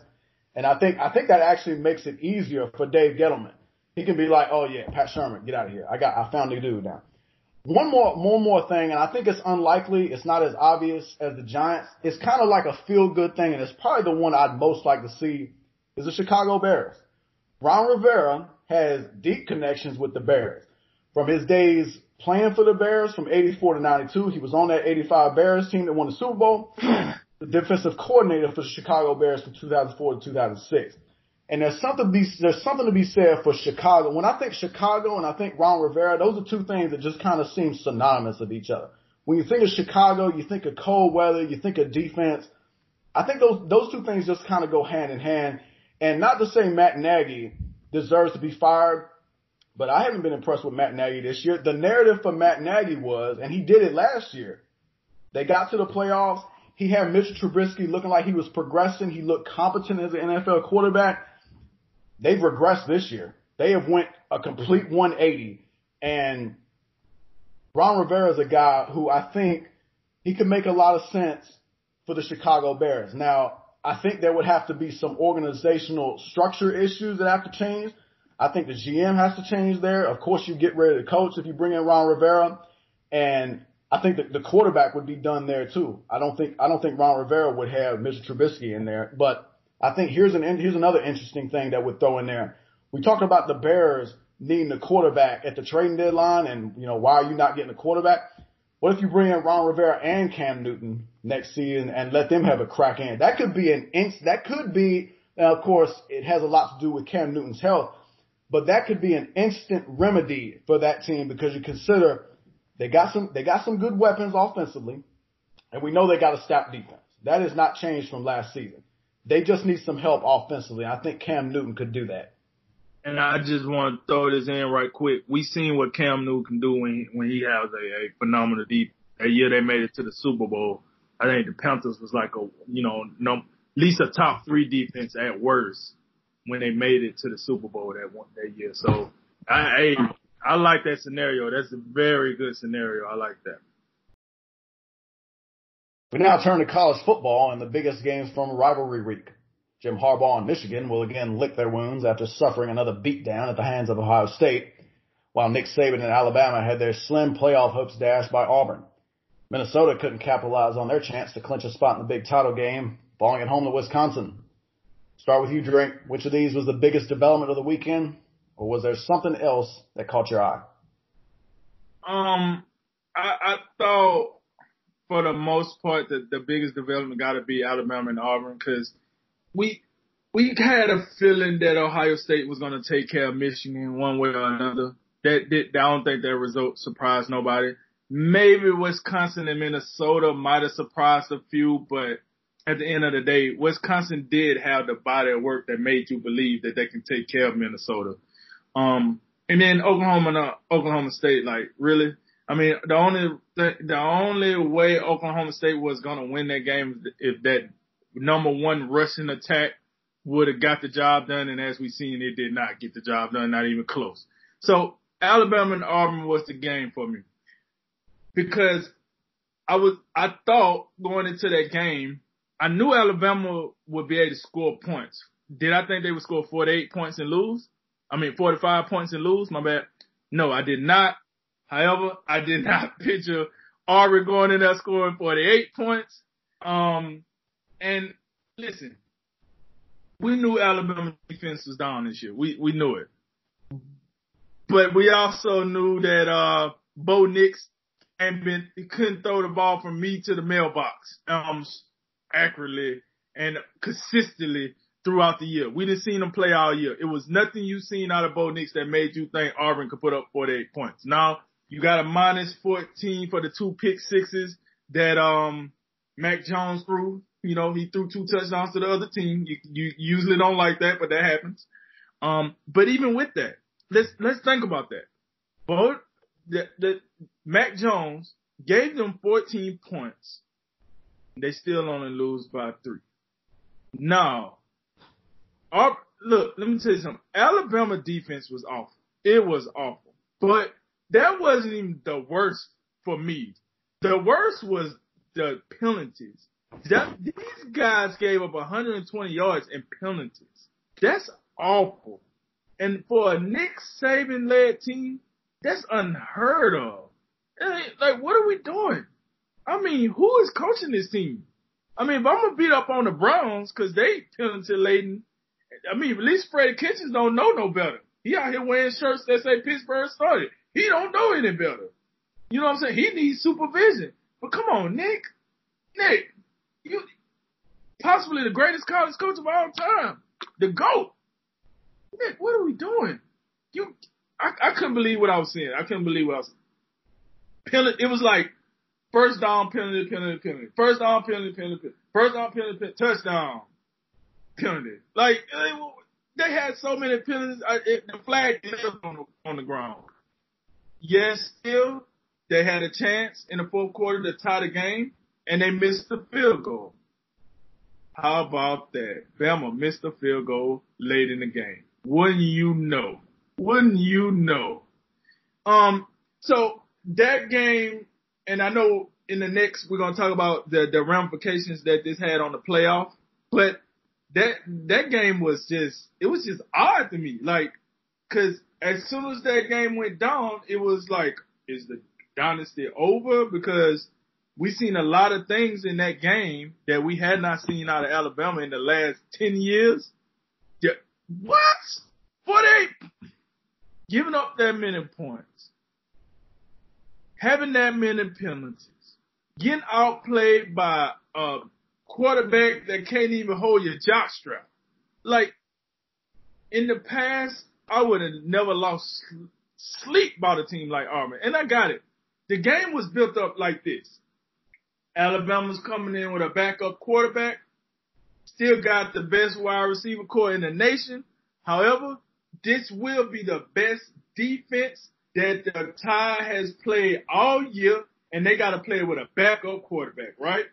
And I think, I think that actually makes it easier for Dave Gettleman. He can be like, oh yeah, Pat Shurmur, get out of here. I got, I found the dude now. One more, one more thing, and I think it's unlikely, it's not as obvious as the Giants. It's kind of like a feel good thing, and it's probably the one I'd most like to see is the Chicago Bears. Ron Rivera has deep connections with the Bears. From his days playing for the Bears from 84 to 92. He was on that 85 Bears team that won the Super Bowl. the defensive coordinator for the Chicago Bears from 2004 to 2006. And there's something be, there's something to be said for Chicago. When I think Chicago and I think Ron Rivera, those are two things that just kind of seem synonymous with each other. When you think of Chicago, you think of cold weather, you think of defense. I think those, those two things just kind of go hand in hand. And not to say Matt Nagy deserves to be fired, but I haven't been impressed with Matt Nagy this year. The narrative for Matt Nagy was, and he did it last year. They got to the playoffs. He had Mitchell Trubisky looking like he was progressing. He looked competent as an NFL quarterback. They've regressed this year. They have went a complete 180 and Ron Rivera is a guy who I think he could make a lot of sense for the Chicago Bears. Now, I think there would have to be some organizational structure issues that have to change. I think the GM has to change there. Of course, you get rid of the coach if you bring in Ron Rivera, and I think that the quarterback would be done there too. I don't think I don't think Ron Rivera would have Mr. Trubisky in there, but I think here's an here's another interesting thing that would throw in there. We talked about the Bears needing a quarterback at the trading deadline, and you know why are you not getting a quarterback? What if you bring in Ron Rivera and Cam Newton next season and let them have a crack in? That could be an inch. That could be. Of course, it has a lot to do with Cam Newton's health, but that could be an instant remedy for that team because you consider they got some they got some good weapons offensively, and we know they got a stout defense. That has not changed from last season. They just need some help offensively. I think Cam Newton could do that. And I just want to throw this in right quick. We seen what Cam Newton can do when when he has a, a phenomenal deep. That year they made it to the Super Bowl. I think the Panthers was like a you know no, at least a top three defense at worst when they made it to the Super Bowl that one that year. So I I, I like that scenario. That's a very good scenario. I like that. We now turn to college football and the biggest games from rivalry week. Jim Harbaugh and Michigan will again lick their wounds after suffering another beatdown at the hands of Ohio State, while Nick Saban and Alabama had their slim playoff hopes dashed by Auburn. Minnesota couldn't capitalize on their chance to clinch a spot in the big title game, falling at home to Wisconsin. Start with you, Drink. Which of these was the biggest development of the weekend, or was there something else that caught your eye? Um, I, I thought for the most part that the biggest development got to be Alabama and Auburn because we we had a feeling that Ohio State was going to take care of Michigan one way or another. That, that I don't think that result surprised nobody. Maybe Wisconsin and Minnesota might have surprised a few, but at the end of the day, Wisconsin did have the body of work that made you believe that they can take care of Minnesota. Um, and then Oklahoma and uh, Oklahoma State, like really, I mean, the only the, only way Oklahoma State was gonna win that game is if that number one rushing attack would have got the job done, and as we've seen, it did not get the job done, not even close. So Alabama and Auburn was the game for me because I was I thought going into that game, I knew Alabama would be able to score points. Did I think they would score 48 points and lose? I mean 45 points and lose? My bad. No, I did not. However, I did not picture Auburn going in there scoring 48 points. Um, and listen, we knew Alabama defense was down this year. We we knew it. But we also knew that uh Bo Nix and been he couldn't throw the ball from me to the mailbox um accurately and consistently throughout the year. We didn't see him play all year. It was nothing you seen out of Bo Nix that made you think Auburn could put up 48 points. Now you got a minus 14 for the two pick sixes that um Mac Jones threw. You know, he threw two touchdowns to the other team. You, you usually don't like that, but that happens. Um, but even with that, let's let's think about that. Both the, the Mac Jones gave them 14 points. They still only lose by three. Now, our, look, let me tell you something. Alabama defense was awful. It was awful. But that wasn't even the worst for me. The worst was the penalties. That, these guys gave up 120 yards in penalties. That's awful. And for a Nick Saban led team, that's unheard of. Like, what are we doing? I mean, who is coaching this team? I mean, if I'm gonna beat up on the Browns because they penalty laden, I mean, at least Freddie Kitchens don't know no better. He out here wearing shirts that say Pittsburgh started. He don't know any better. You know what I'm saying? He needs supervision. But come on, Nick. Nick, you possibly the greatest college coach of all time. The GOAT. Nick, what are we doing? You I, I couldn't believe what I was seeing. I couldn't believe what I was penalty it was like first down penalty, penalty, penalty. First down penalty, penalty, penalty. First down penalty, penalty touchdown penalty. Like they, had so many penalties. I, it, the flag on the, on the ground. Yes, still they had a chance in the fourth quarter to tie the game, and they missed the field goal. How about that? Bama missed the field goal late in the game. Wouldn't you know? Wouldn't you know? Um, so that game, and I know in the next we're gonna talk about the the ramifications that this had on the playoff, but that that game was just it was just odd to me, like, cause as soon as that game went down, it was like, is the dynasty over? Because we seen a lot of things in that game that we had not seen out of Alabama in the last 10 years. What? 48? Giving up that many points. Having that many penalties. Getting outplayed by a quarterback that can't even hold your jockstrap. Like, in the past, I would have never lost sleep about a team like oh, Auburn. And I got it. The game was built up like this. Alabama's coming in with a backup quarterback. Still got the best wide receiver corps in the nation. However, this will be the best defense that the Tide has played all year, and they got to play with a backup quarterback, right?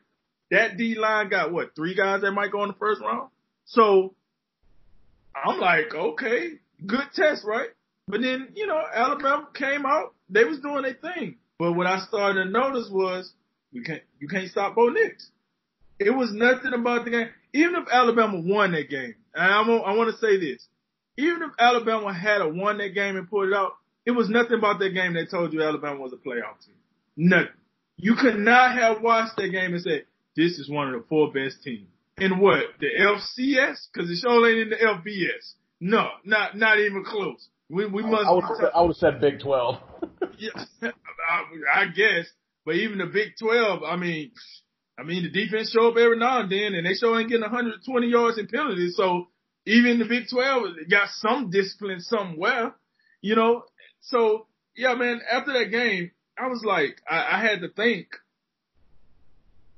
That D line got what three guys that might go in the first round. So I'm like, okay, good test, right? But then, you know, Alabama came out, they was doing their thing. But what I started to notice was you can't you can't stop Bo Nix. It was nothing about the game. even if Alabama won that game, and I want, I want to say this, even if Alabama had a won that game and pulled it out, it was nothing about that game that told you Alabama was a playoff team. Nothing. You could not have watched that game and said, this is one of the four best teams. In what? The FCS? Cause it sure ain't in the FBS. No, not, not even close. We, we must. I would, I would have said Big 12. yeah, I, I guess. But even the Big 12, I mean, I mean, the defense show up every now and then and they show ain't getting 120 yards in penalties. So even the Big 12 got some discipline somewhere, you know? So yeah, man, after that game, I was like, I, I had to think,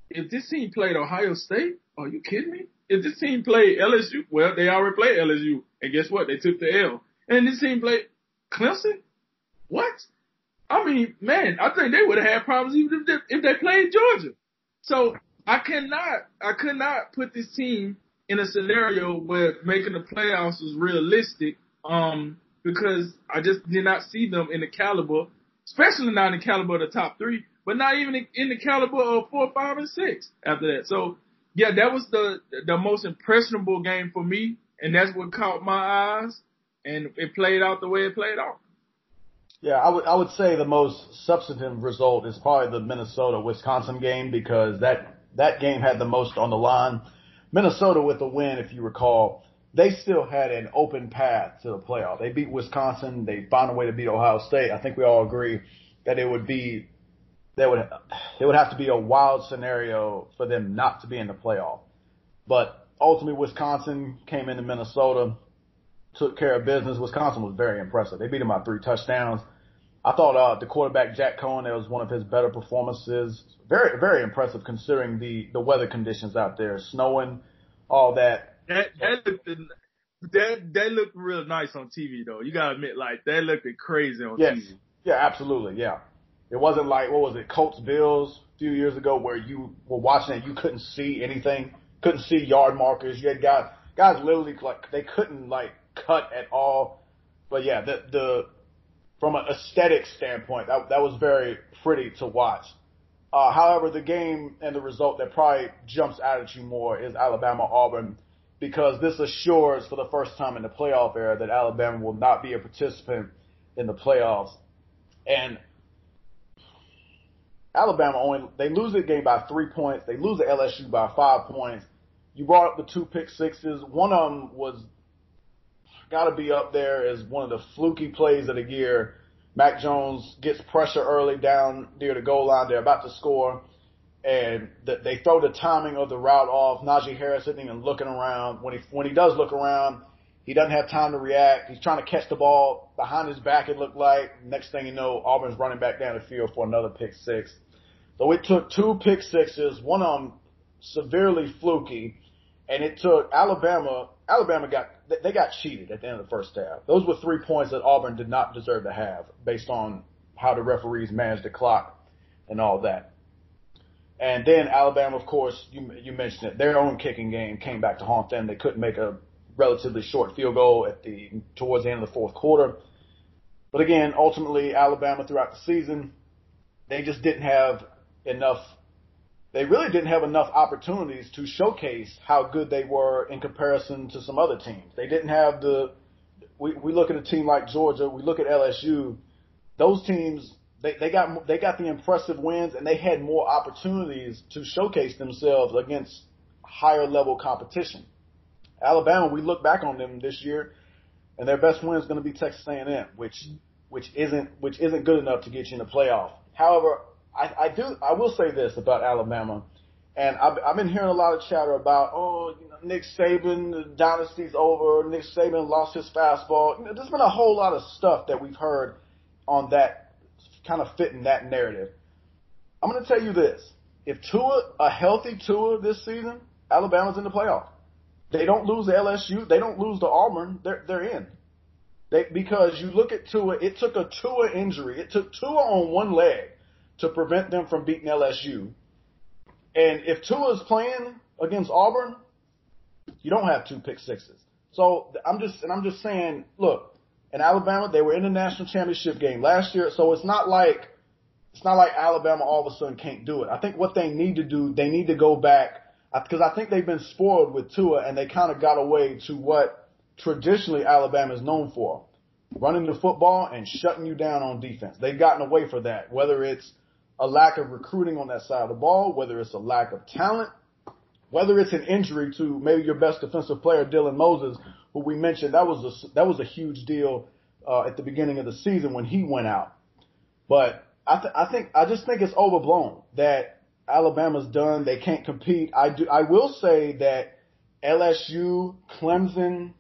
if this team played Ohio State, are you kidding me? If this team played LSU, well, they already played LSU, and guess what? They took the L. And this team played Clemson. What? I mean, man, I think they would have had problems even if they, if they played Georgia. So I cannot, I could not put this team in a scenario where making the playoffs was realistic, um, because I just did not see them in the caliber, especially not in the caliber of the top three, but not even in the caliber of four, five, and six after that. So yeah, that was the the most impressionable game for me, and that's what caught my eyes, and it played out the way it played out. Yeah, I would I would say the most substantive result is probably the Minnesota Wisconsin game because that that game had the most on the line. Minnesota with the win, if you recall, they still had an open path to the playoff. They beat Wisconsin. They found a way to beat Ohio State. I think we all agree that it would be that would it would have to be a wild scenario for them not to be in the playoff. But ultimately, Wisconsin came into Minnesota took care of business. Wisconsin was very impressive. They beat them by three touchdowns. I thought uh, the quarterback Jack Coan, that was one of his better performances. Very, very impressive considering the the weather conditions out there, snowing, all that. That that looked that that looked real nice on TV though. You gotta admit, like that looked crazy on yes. TV. Yeah, absolutely. Yeah, it wasn't like what was it, Colts Bills a few years ago where you were watching and you couldn't see anything, couldn't see yard markers. You had guys guys literally like they couldn't like cut at all. But yeah, the the from an aesthetic standpoint, that that was very pretty to watch. Uh, however, the game and the result that probably jumps out at you more is Alabama Auburn because this assures for the first time in the playoff era that Alabama will not be a participant in the playoffs. And Alabama only they lose the game by three points. They lose to LSU by five points. You brought up the two pick sixes. One of them was got to be up there as one of the fluky plays of the year. Mac Jones gets pressure early down near the goal line. They're about to score, and the, they throw the timing of the route off. Najee Harris isn't even looking around. When he when he does look around, he doesn't have time to react. He's trying to catch the ball behind his back. It looked like. Next thing you know, Auburn's running back down the field for another pick six. So it took two pick sixes, one of them severely fluky, and it took Alabama. Alabama got they got cheated at the end of the first half. Those were three points that Auburn did not deserve to have based on how the referees managed the clock and all that. And then Alabama, of course, you, you mentioned it, their own kicking game came back to haunt them. They couldn't make a relatively short field goal at the, towards the end of the fourth quarter. But again, ultimately Alabama throughout the season, they just didn't have enough they really didn't have enough opportunities to showcase how good they were in comparison to some other teams. They didn't have the. We, we look at a team like Georgia. We look at LSU. Those teams they, they got they got the impressive wins and they had more opportunities to showcase themselves against higher level competition. Alabama, we look back on them this year, and their best win is going to be Texas A&M, which which isn't which isn't good enough to get you in the playoff. However, I, I do. I will say this about Alabama, and I've, I've been hearing a lot of chatter about, oh, you know, Nick Saban, the dynasty's over. Nick Saban lost his fastball. You know, there's been a whole lot of stuff that we've heard on that kind of fitting that narrative. I'm going to tell you this: if Tua, a healthy Tua this season, Alabama's in the playoff. They don't lose to LSU. They don't lose to Auburn. They're they're in. They, because you look at Tua, it took a Tua injury. It took Tua on one leg to prevent them from beating LSU. And if Tua is playing against Auburn, you don't have two pick sixes. So I'm just and I'm just saying, look, in Alabama they were in the national championship game last year, so it's not like it's not like Alabama all of a sudden can't do it. I think what they need to do, they need to go back uh, because I think they've been spoiled with Tua and they kind of got away to what traditionally Alabama is known for. Running the football and shutting you down on defense. They've gotten away for that, whether it's a lack of recruiting on that side of the ball, whether it's a lack of talent, whether it's an injury to maybe your best defensive player, Dylan Moses, who we mentioned, that was a, that was a huge deal uh, at the beginning of the season when he went out. But I, th- I think I just think it's overblown that Alabama's done. They can't compete. I do. I will say that LSU, Clemson,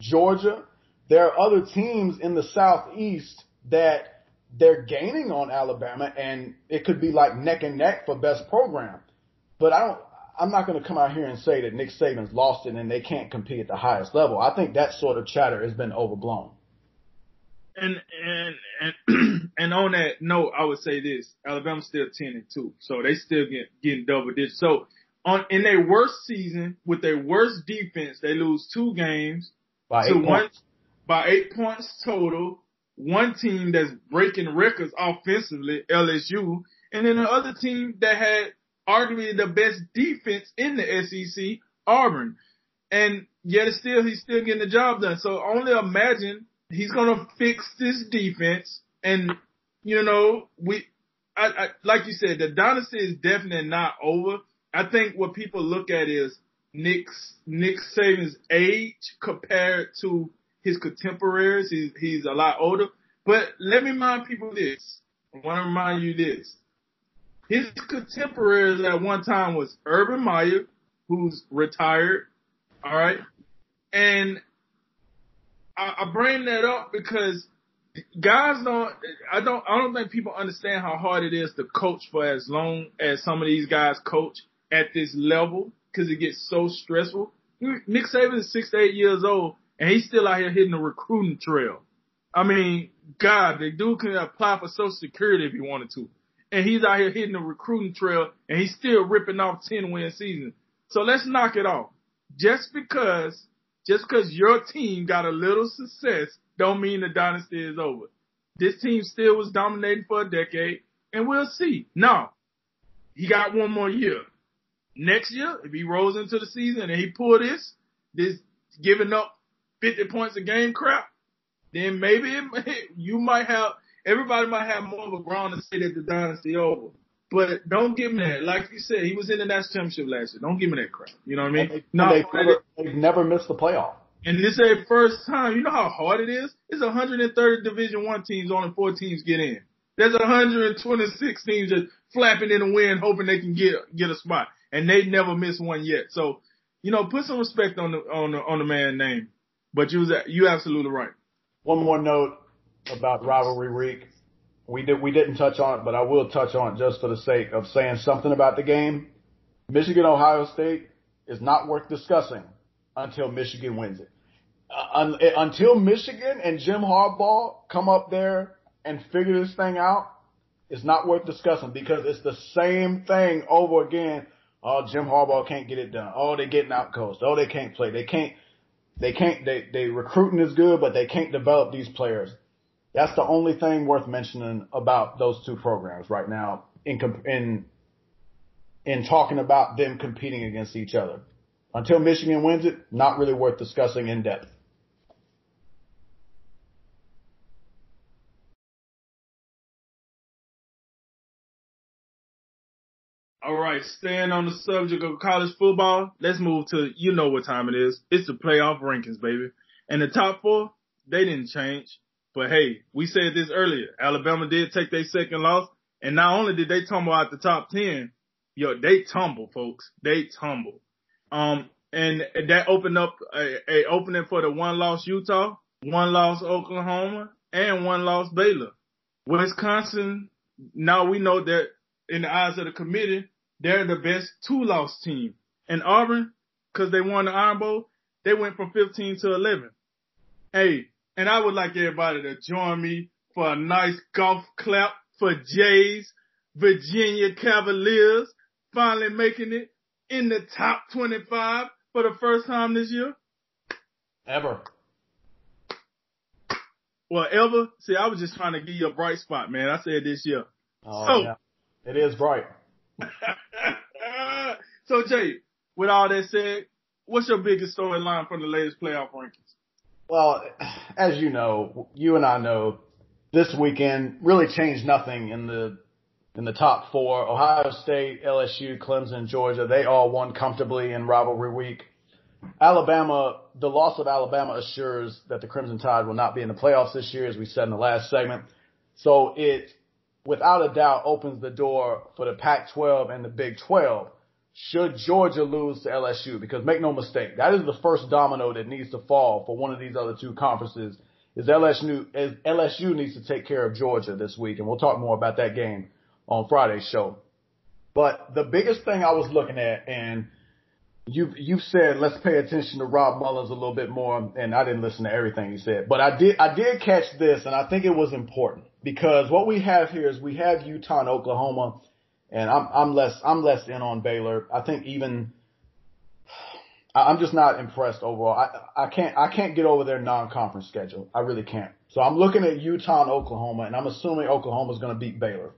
Georgia, there are other teams in the Southeast that they're gaining on Alabama, and it could be like neck and neck for best program. But I don't. I'm not going to come out here and say that Nick Saban's lost it and they can't compete at the highest level. I think that sort of chatter has been overblown. And and and and on that note, I would say this: Alabama's still ten and two, so they still get getting double digits. So on in their worst season with their worst defense, they lose two games by to eight one by eight points total. One team that's breaking records offensively, LSU, and then the other team that had arguably the best defense in the SEC, Auburn. And yet still, he's still getting the job done. So only imagine he's going to fix this defense. And, you know, we, I, I, like you said, the dynasty is definitely not over. I think what people look at is Nick's, Nick Saban's age compared to his contemporaries. He's, he's a lot older. But let me remind people this. I want to remind you this. His contemporaries at one time was Urban Meyer, who's retired. All right. And I, I bring that up because guys don't, I don't, I don't think people understand how hard it is to coach for as long as some of these guys coach at this level because it gets so stressful. Nick Saban is six to eight years old and he's still out here hitting the recruiting trail. I mean, God, the dude can apply for Social Security if he wanted to. And he's out here hitting the recruiting trail and he's still ripping off 10 win season. So let's knock it off. Just because, just because your team got a little success don't mean the dynasty is over. This team still was dominating for a decade and we'll see. Now, he got one more year. Next year, if he rolls into the season and he pull this, this giving up 50 points a game crap, then maybe it, you might have, everybody might have more of a ground to say that the dynasty over. But don't give me that. Like you said, he was in the national championship last year. Don't give me that crap. You know what I mean? No, they've, never, they've never missed the playoff. and this is their first time. You know how hard it is? It's 130 Division One teams, only four teams get in. There's 126 teams just flapping in the wind, hoping they can get get a spot, and they never missed one yet. So, you know, put some respect on the on the on the man name. But you was you absolutely right. One more note about rivalry week. We did we didn't touch on it, but I will touch on it just for the sake of saying something about the game. Michigan Ohio State is not worth discussing until Michigan wins it. Uh, un, until Michigan and Jim Harbaugh come up there and figure this thing out, it's not worth discussing because it's the same thing over again. Oh, Jim Harbaugh can't get it done. Oh, they're getting out coached. Oh, they can't play. They can't. They can't. They they recruiting is good, but they can't develop these players. That's the only thing worth mentioning about those two programs right now in in in talking about them competing against each other. Until Michigan wins it, not really worth discussing in depth. All right, staying on the subject of college football, let's move to you know what time it is. It's the playoff rankings, baby. And the top four, they didn't change. But hey, we said this earlier. Alabama did take their second loss, and not only did they tumble out the top ten, yo, they tumble, folks. They tumble. Um, and that opened up a, a opening for the one loss Utah, one loss Oklahoma, and one loss Baylor. Wisconsin, now we know that in the eyes of the committee, they're the best two loss team. And Auburn, cause they won the Iron Bowl, they went from 15 to 11. Hey, and I would like everybody to join me for a nice golf clap for Jay's Virginia Cavaliers finally making it in the top 25 for the first time this year. Ever. Well, ever. See, I was just trying to give you a bright spot, man. I said this year. Oh, So- yeah. It is bright. so Jay, with all that said, what's your biggest storyline from the latest playoff rankings? Well, as you know, you and I know, this weekend really changed nothing in the in the top four. Ohio State, LSU, Clemson, Georgia, they all won comfortably in rivalry week. Alabama, the loss of Alabama assures that the Crimson Tide will not be in the playoffs this year, as we said in the last segment. So it, without a doubt, opens the door for the Pac-12 and the Big 12 should Georgia lose to LSU. Because make no mistake, that is the first domino that needs to fall for one of these other two conferences. Is LSU, is LSU needs to take care of Georgia this week, and we'll talk more about that game on Friday's show. But the biggest thing I was looking at, and you you said let's pay attention to Rob Mullens a little bit more, and I didn't listen to everything he said, but I did I did catch this, and I think it was important because what we have here is we have Utah and Oklahoma, and I'm I'm less I'm less in on Baylor. I think even I'm just not impressed overall. I I can't I can't get over their non-conference schedule. I really can't. So I'm looking at Utah and Oklahoma, and I'm assuming Oklahoma's going to beat Baylor.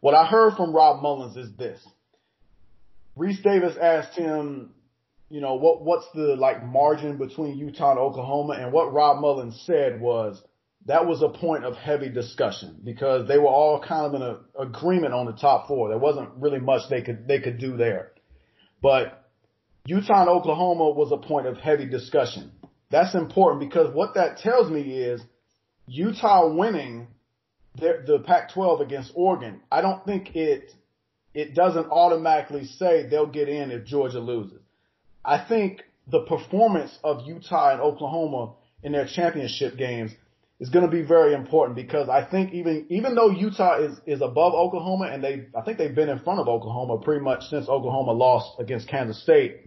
What I heard from Rob Mullens is this. Rece Davis asked him, you know, what what's the like margin between Utah and Oklahoma, and what Rob Mullens said was that was a point of heavy discussion because they were all kind of in a agreement on the top four. There wasn't really much they could they could do there, but Utah and Oklahoma was a point of heavy discussion. That's important because what that tells me is Utah winning the Pac-12 against Oregon, I don't think it it doesn't automatically say they'll get in if Georgia loses. I think the performance of Utah and Oklahoma in their championship games is going to be very important because I think even even though Utah is is above Oklahoma and they I think they've been in front of Oklahoma pretty much since Oklahoma lost against Kansas State.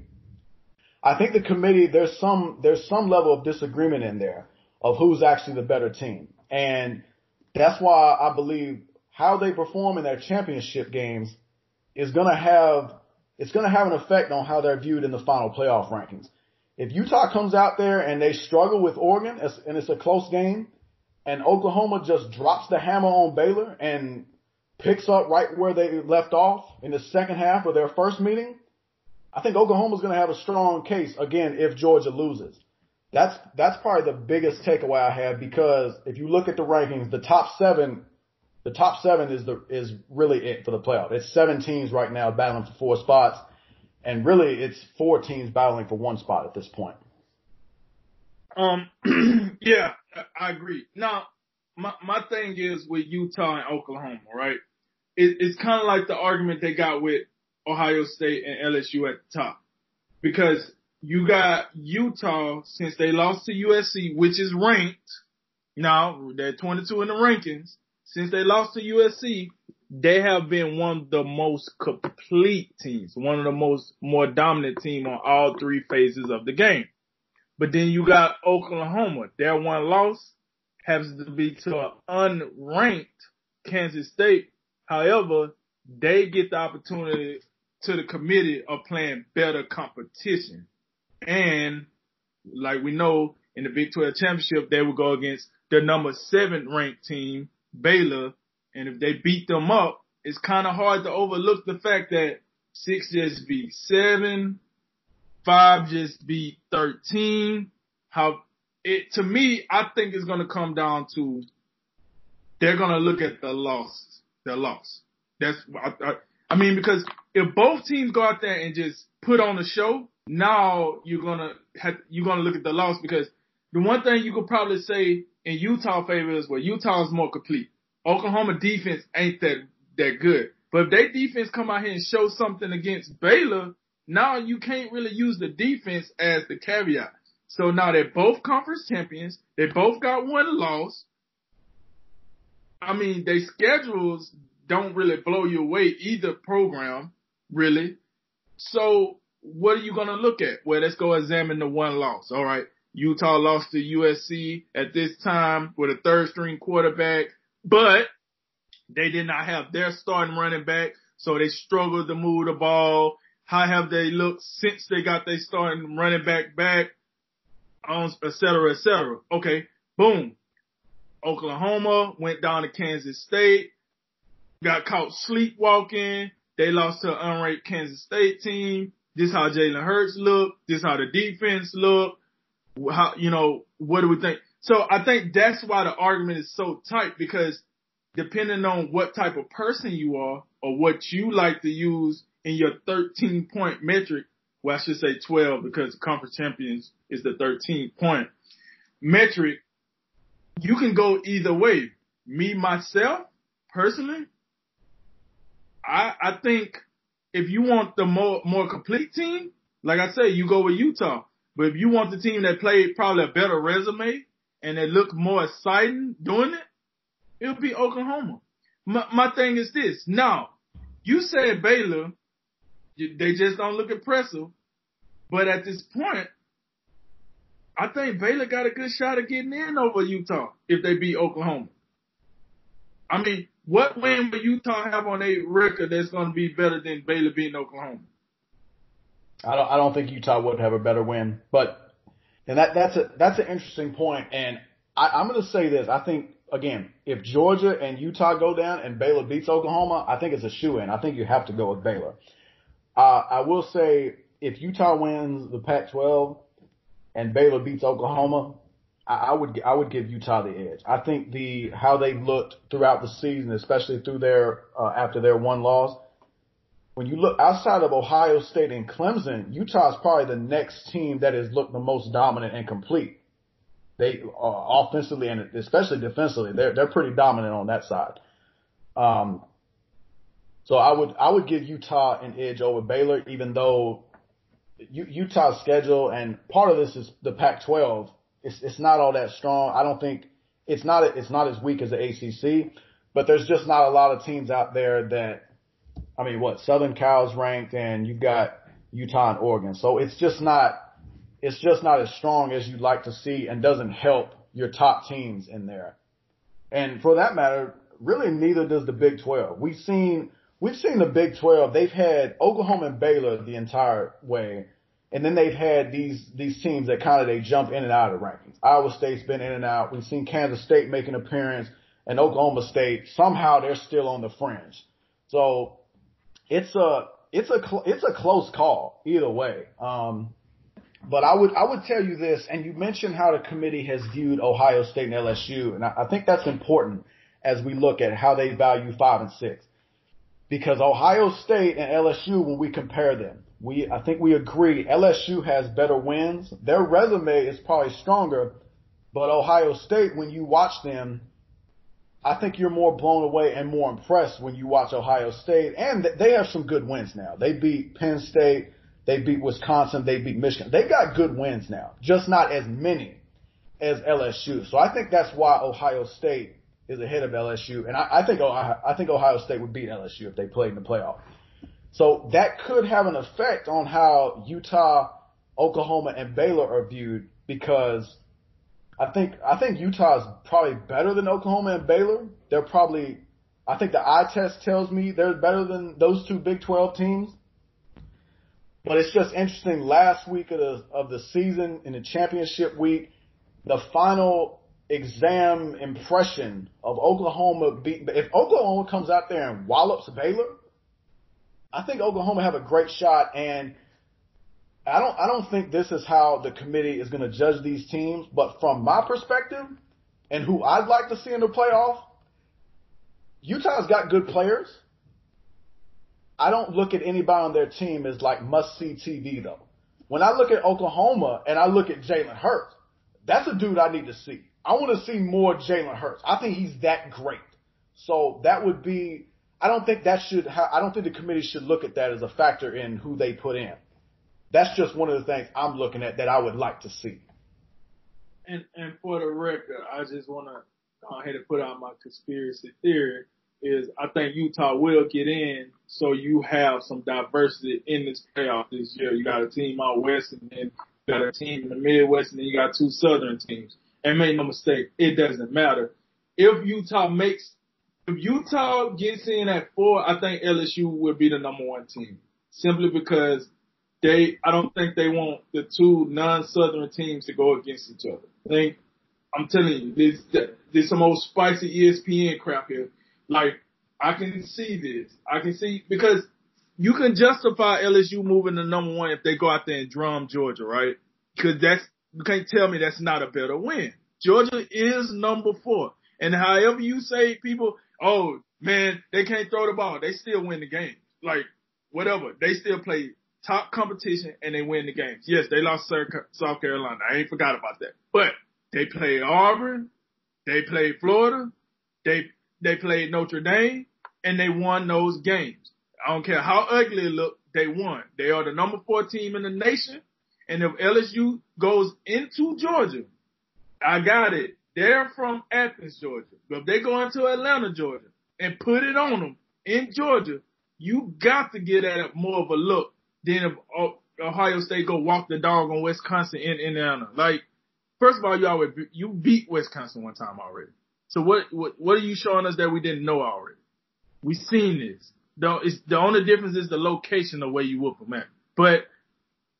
I think the committee there's some there's some level of disagreement in there of who's actually the better team. And that's why I believe how they perform in their championship games is going to have it's going to have an effect on how they're viewed in the final playoff rankings. If Utah comes out there and they struggle with Oregon and it's a close game, and Oklahoma just drops the hammer on Baylor and picks up right where they left off in the second half of their first meeting, I think Oklahoma's going to have a strong case again if Georgia loses. That's that's probably the biggest takeaway I have because if you look at the rankings, the top seven, the top seven is the is really it for the playoff. It's seven teams right now battling for four spots, and really it's four teams battling for one spot at this point. Um, yeah, I agree. Now, my my thing is with Utah and Oklahoma, right? It, it's kind of like the argument they got with Ohio State and LSU at the top, because you got Utah since they lost to USC, which is ranked. Now they're 22 in the rankings. Since they lost to USC, they have been one of the most complete teams, one of the most more dominant team on all three phases of the game. But then you got Oklahoma. Their one loss has to be to an unranked Kansas State. However, they get the opportunity to the committee of playing better competition. And like we know in the Big 12 championship, they will go against the number seven ranked team, Baylor. And if they beat them up, it's kind of hard to overlook the fact that six just beat seven, five just beat 13. How it, to me, I think it's going to come down to they're going to look at the loss, the loss. That's, I, I, I mean, because if both teams go out there and just put on a show, now you're gonna have, you're gonna look at the loss because the one thing you could probably say in Utah favor is well Utah is more complete. Oklahoma defense ain't that that good. But if their defense come out here and show something against Baylor, now you can't really use the defense as the caveat. So now they're both conference champions. They both got one loss. I mean, their schedules don't really blow you away either program, really. So what are you going to look at? Well, let's go examine the one loss. All right. Utah lost to USC at this time with a third string quarterback, but they did not have their starting running back. So they struggled to move the ball. How have they looked since they got their starting running back back? Et cetera, et cetera. Okay. Boom. Oklahoma went down to Kansas State, got caught sleepwalking. They lost to an unranked Kansas State team. this how Jalen Hurts looked. this how the defense look, how you know what do we think? So I think that's why the argument is so tight because depending on what type of person you are or what you like to use in your 13 point metric, well I should say 12 because conference champions is the 13 point metric, you can go either way. Me myself, personally, I I think if you want the more more complete team, like I say, you go with Utah. But if you want the team that played probably a better resume and that look more exciting doing it, it'll be Oklahoma. My, my thing is this. Now, you said Baylor, they just don't look impressive. But at this point, I think Baylor got a good shot of getting in over Utah if they beat Oklahoma. I mean, what win will Utah have on a record that's going to be better than Baylor beating Oklahoma? I don't. I don't think Utah would have a better win, but and that that's a that's an interesting point. And I, I'm going to say this. I think again, if Georgia and Utah go down and Baylor beats Oklahoma, I think it's a shoe in. I think you have to go with Baylor. Uh, I will say if Utah wins the Pac-12 and Baylor beats Oklahoma, I, I would I would give Utah the edge. I think the how they looked throughout the season, especially through their uh, after their one loss. When you look outside of Ohio State and Clemson, Utah is probably the next team that has looked the most dominant and complete. They uh, offensively and especially defensively, they're they're pretty dominant on that side. Um, so I would I would give Utah an edge over Baylor, even though Utah's schedule and part of this is the Pac-12. It's it's not all that strong. I don't think it's not it's not as weak as the ACC, but there's just not a lot of teams out there that. I mean, what Southern Cal's ranked, and you've got Utah and Oregon, so it's just not it's just not as strong as you'd like to see, and doesn't help your top teams in there. And for that matter, really neither does the Big 12. We've seen we've seen the Big 12. They've had Oklahoma and Baylor the entire way. And then they've had these, these teams that kind of, they jump in and out of rankings. Iowa State's been in and out. We've seen Kansas State make an appearance and Oklahoma State. Somehow they're still on the fringe. So it's a, it's a, it's a close call either way. Um, but I would, I would tell you this, and you mentioned how the committee has viewed Ohio State and LSU, and I, I think that's important as we look at how they value five and six because Ohio State and LSU, when we compare them, we I think we agree LSU has better wins. Their resume is probably stronger, but Ohio State, when you watch them, I think you're more blown away and more impressed when you watch Ohio State, and they have some good wins now. They beat Penn State, they beat Wisconsin, they beat Michigan. They got good wins now, just not as many as LSU. So I think that's why Ohio State is ahead of LSU, and I, I think Ohio, I think Ohio State would beat LSU if they played in the playoff. So that could have an effect on how Utah, Oklahoma, and Baylor are viewed because I think I think Utah is probably better than Oklahoma and Baylor. They're probably I think the eye test tells me they're better than those two Big 12 teams. But it's just interesting. Last week of the of the season in the championship week, the final exam impression of Oklahoma beat, if Oklahoma comes out there and wallops Baylor, I think Oklahoma have a great shot and I don't, I don't think this is how the committee is going to judge these teams, but from my perspective and who I'd like to see in the playoff, Utah's got good players. I don't look at anybody on their team as like must see TV though. When I look at Oklahoma and I look at Jalen Hurts, that's a dude I need to see. I want to see more Jalen Hurts. I think he's that great. So that would be. I don't think that should. Ha- I don't think the committee should look at that as a factor in who they put in. That's just one of the things I'm looking at that I would like to see. And and for the record, I just want to go ahead and put out my conspiracy theory. Is I think Utah will get in, so you have some diversity in this playoff this year. You got a team out west, and then you got a team in the Midwest, and then you got two Southern teams. And make no mistake, it doesn't matter. If Utah makes, if Utah gets in at four, I think LSU would be the number one team. Simply because they, I don't think they want the two non-Southern teams to go against each other. I think, I'm telling you, there's, there's some old spicy ESPN crap here. Like, I can see this. I can see, because you can justify LSU moving to number one if they go out there and drum Georgia, right? Because that's you can't tell me that's not a better win. Georgia is number four, and however you say people, oh man, they can't throw the ball, they still win the game. Like whatever, they still play top competition and they win the games. Yes, they lost South Carolina. I ain't forgot about that, but they played Auburn, they played Florida, they they played Notre Dame, and they won those games. I don't care how ugly it looked, they won. They are the number four team in the nation. And if LSU goes into Georgia, I got it. They're from Athens, Georgia. But if they go into Atlanta, Georgia, and put it on them in Georgia, you got to get at it more of a look than if oh, Ohio State go walk the dog on Wisconsin in Indiana. Like, first of all, you already you beat Wisconsin one time already. So what what what are you showing us that we didn't know already? We seen this. The, it's, the only difference is the location of where you whoop them at. But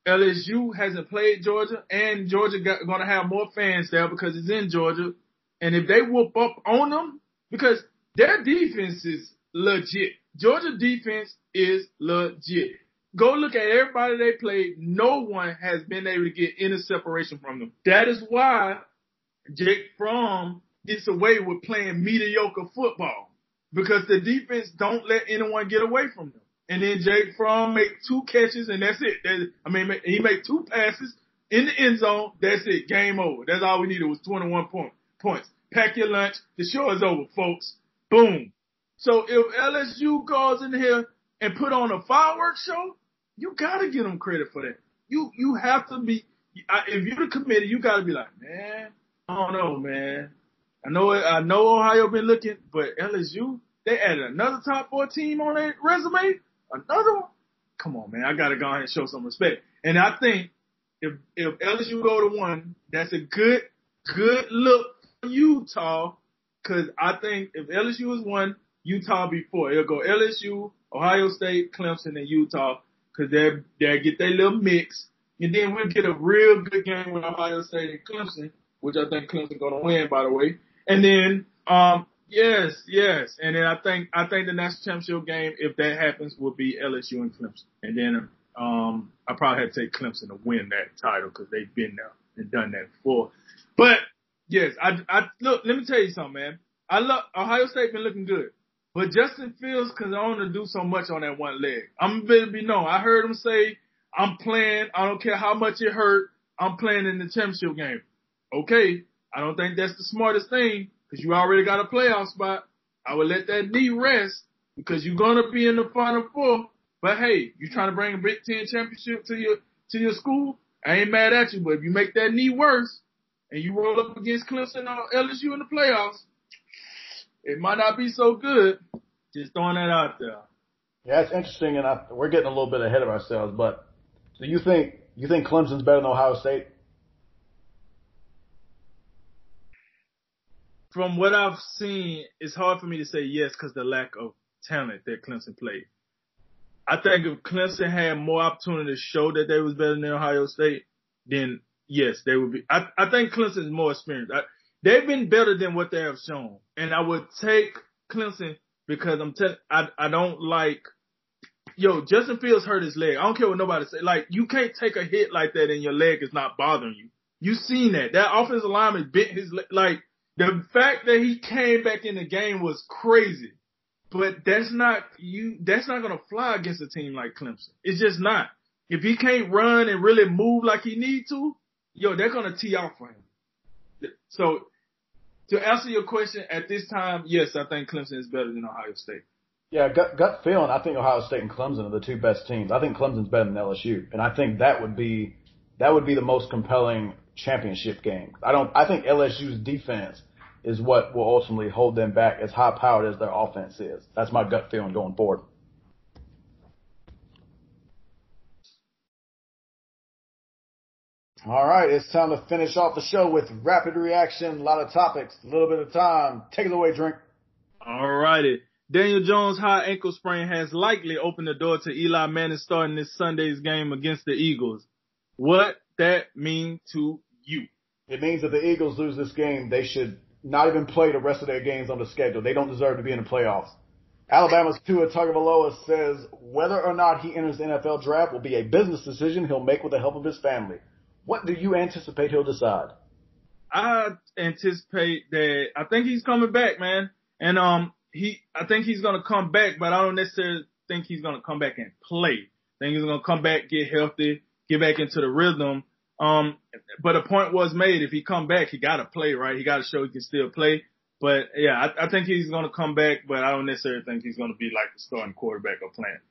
LSU hasn't played Georgia, and Georgia got, gonna have more fans there because it's in Georgia. And if they whoop up on them, because their defense is legit. Georgia defense is legit. Go look at everybody they played. No one has been able to get any separation from them. That is why Jake Fromm gets away with playing mediocre football because the defense don't let anyone get away from them. And then Jake Fromm make two catches and that's it. I mean, he made two passes in the end zone. That's it. Game over. That's all we needed was 21 point, points. Pack your lunch. The show is over, folks. Boom. So if LSU goes in here and put on a fireworks show, you gotta give them credit for that. You, you have to be, if you're the committee, you gotta be like, man, I don't know, man. I know I know Ohio been looking, but LSU they added another top four team on their resume. Another one. Come on, man. I gotta go ahead and show some respect. And I think if if LSU go to one, that's a good good look for Utah. Cause I think if LSU is one, Utah before it'll go LSU, Ohio State, Clemson, and Utah. Cause they they get their little mix, and then we'll get a real good game with Ohio State and Clemson, which I think Clemson gonna win, by the way. And then, um, yes, yes. And then I think, I think the national championship game, if that happens, will be LSU and Clemson. And then, um, I probably had to take Clemson to win that title because they've been there and done that before. But yes, I, I, look, let me tell you something, man. I love, Ohio State been looking good. But Justin Fields can only do so much on that one leg. I'm gonna be known. I heard him say, I'm playing, I don't care how much it hurt, I'm playing in the championship game. Okay, I don't think that's the smartest thing because you already got a playoff spot. I would let that knee rest because you're gonna be in the final four. But hey, you trying to bring a Big Ten championship to your to your school? I ain't mad at you, but if you make that knee worse and you roll up against Clemson or LSU in the playoffs, it might not be so good. Just throwing that out there. Yeah, it's interesting, and I, we're getting a little bit ahead of ourselves. But do you think you think Clemson's better than Ohio State? from what I've seen, it's hard for me to say yes because the lack of talent that Clemson played. I think if Clemson had more opportunity to show that they was better than Ohio State, then yes, they would be. I, I think Clemson is more experienced. I, they've been better than what they have shown, and I would take Clemson because I'm telling. I I don't like. Yo, Justin Fields hurt his leg. I don't care what nobody say. Like you can't take a hit like that and your leg is not bothering you. You seen that? That offensive lineman bent his leg. Like the fact that he came back in the game was crazy. But that's not you that's not gonna fly against a team like Clemson. It's just not. If he can't run and really move like he need to, yo, they're gonna tee off for him. So to answer your question at this time, yes, I think Clemson is better than Ohio State. Yeah, gut, gut feeling, I think Ohio State and Clemson are the two best teams. I think Clemson's better than LSU, and I think that would be that would be the most compelling championship game. I don't. I think LSU's defense is what will ultimately hold them back as high powered as their offense is. That's my gut feeling going forward. All right, it's time to finish off the show with rapid reaction, a lot of topics, a little bit of time. Take it away, Drink. All righty. Daniel Jones' high ankle sprain has likely opened the door to Eli Manning starting this Sunday's game against the Eagles. What that mean to you? It means that the Eagles lose this game, they should not even play the rest of their games on the schedule. They don't deserve to be in the playoffs. Alabama's Tua Tagovailoa says whether or not he enters the NFL draft will be a business decision he'll make with the help of his family. What do you anticipate he'll decide? I anticipate that I think he's coming back, man. And um he I think he's gonna come back, but I don't necessarily think he's gonna come back and play. I think he's gonna come back, get healthy, get back into the rhythm. Um but a point was made, if he come back, he gotta play, right? He gotta show he can still play. But yeah, I, I think he's gonna come back, but I don't necessarily think he's gonna be like the starting quarterback or playing.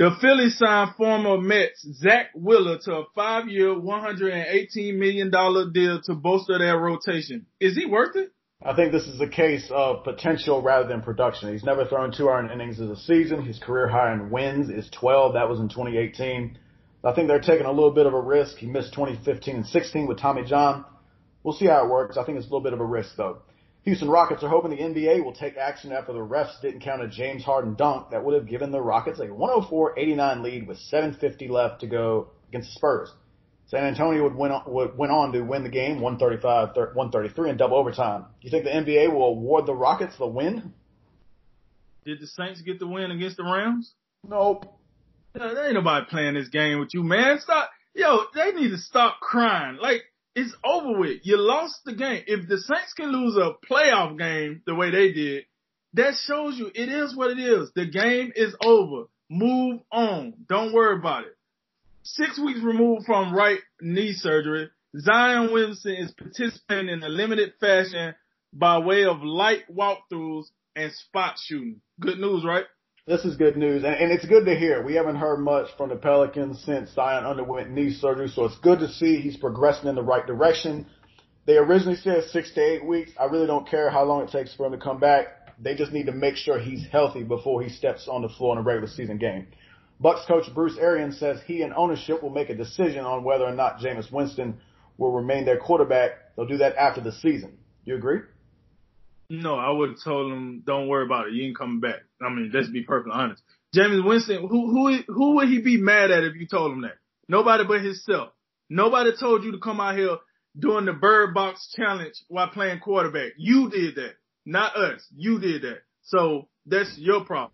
The Phillies signed former Mets Zack Wheeler to a five-year, $118 million deal to bolster their rotation. Is he worth it? I think this is a case of potential rather than production. He's never thrown two earned innings of a season. His career high in wins is 12. That was in 2018. I think they're taking a little bit of a risk. He missed 2015 and 16 with Tommy John. We'll see how it works. I think it's a little bit of a risk though. Houston Rockets are hoping the NBA will take action after the refs didn't count a James Harden dunk that would have given the Rockets a 104-89 lead with 7.50 left to go against the Spurs. San Antonio would win on, would, went on to win the game 135-133 in double overtime. Do you think the NBA will award the Rockets the win? Did the Saints get the win against the Rams? Nope. there ain't nobody playing this game with you, man. Stop. Yo, they need to stop crying. Like, it's over with. You lost the game. If the Saints can lose a playoff game the way they did, that shows you it is what it is. The game is over. Move on. Don't worry about it. Six weeks removed from right knee surgery, Zion Williamson is participating in a limited fashion by way of light walkthroughs and spot shooting. Good news, right? This is good news, and, and, it's good to hear. We haven't heard much from the Pelicans since Zion underwent knee surgery, so it's good to see he's progressing in the right direction. They originally said six to eight weeks. I really don't care how long it takes for him to come back. They just need to make sure he's healthy before he steps on the floor in a regular season game. Bucs coach Bruce Arians says he and ownership will make a decision on whether or not Jameis Winston will remain their quarterback. They'll do that after the season. You agree? No, I would have told him, don't worry about it. You ain't coming back. I mean, let's be perfectly honest. Jameis Winston, who, who, who would he be mad at if you told him that? Nobody but himself. Nobody told you to come out here doing the bird box challenge while playing quarterback. You did that. Not us. You did that. So that's your problem.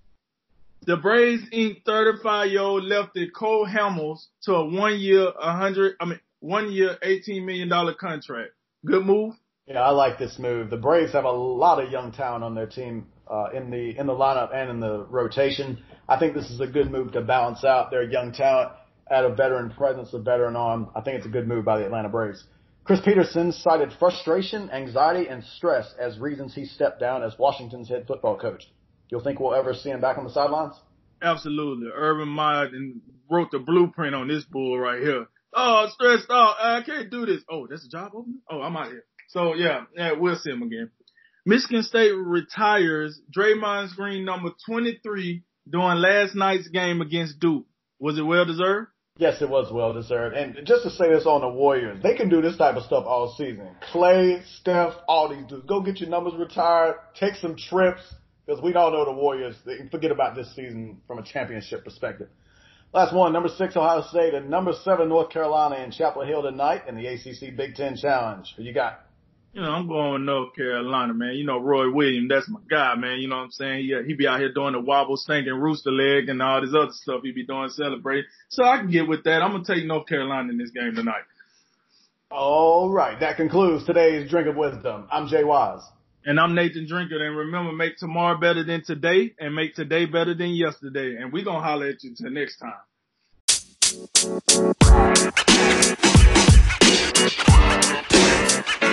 The Braves inked 35 year old lefty Cole Hamels to a one year, 100, I mean, one year, $18 million contract. Good move. Yeah, I like this move. The Braves have a lot of young talent on their team uh, in the in the lineup and in the rotation. I think this is a good move to balance out their young talent, add a veteran presence, a veteran arm. I think it's a good move by the Atlanta Braves. Chris Petersen cited frustration, anxiety, and stress as reasons he stepped down as Washington's head football coach. You'll think we'll ever see him back on the sidelines? Absolutely. Urban Meyer wrote the blueprint on this bull right here. Oh, stressed out. I can't do this. Oh, that's a job opening? Oh, I'm out here. So yeah, yeah, we'll see him again. Michigan State retires Draymond Green number 23 during last night's game against Duke. Was it well deserved? Yes, it was well deserved. And just to say this on the Warriors, they can do this type of stuff all season. Clay, Steph, all these dudes. Go get your numbers retired, take some trips, because we all know the Warriors, they forget about this season from a championship perspective. Last one, number six, Ohio State, and number seven, North Carolina in Chapel Hill tonight in the ACC Big Ten Challenge. Who you got? You know, I'm going with North Carolina, man. You know, Roy Williams, that's my guy, man. You know what I'm saying? He, he be out here doing the wobble, stinking rooster leg and all this other stuff he be doing, celebrating. So I can get with that. I'm going to take North Carolina in this game tonight. All right. That concludes today's Drink of Wisdom. I'm Jay Wise. And I'm Nathan Drinker. And remember, make tomorrow better than today and make today better than yesterday. And we're going to holler at you until next time.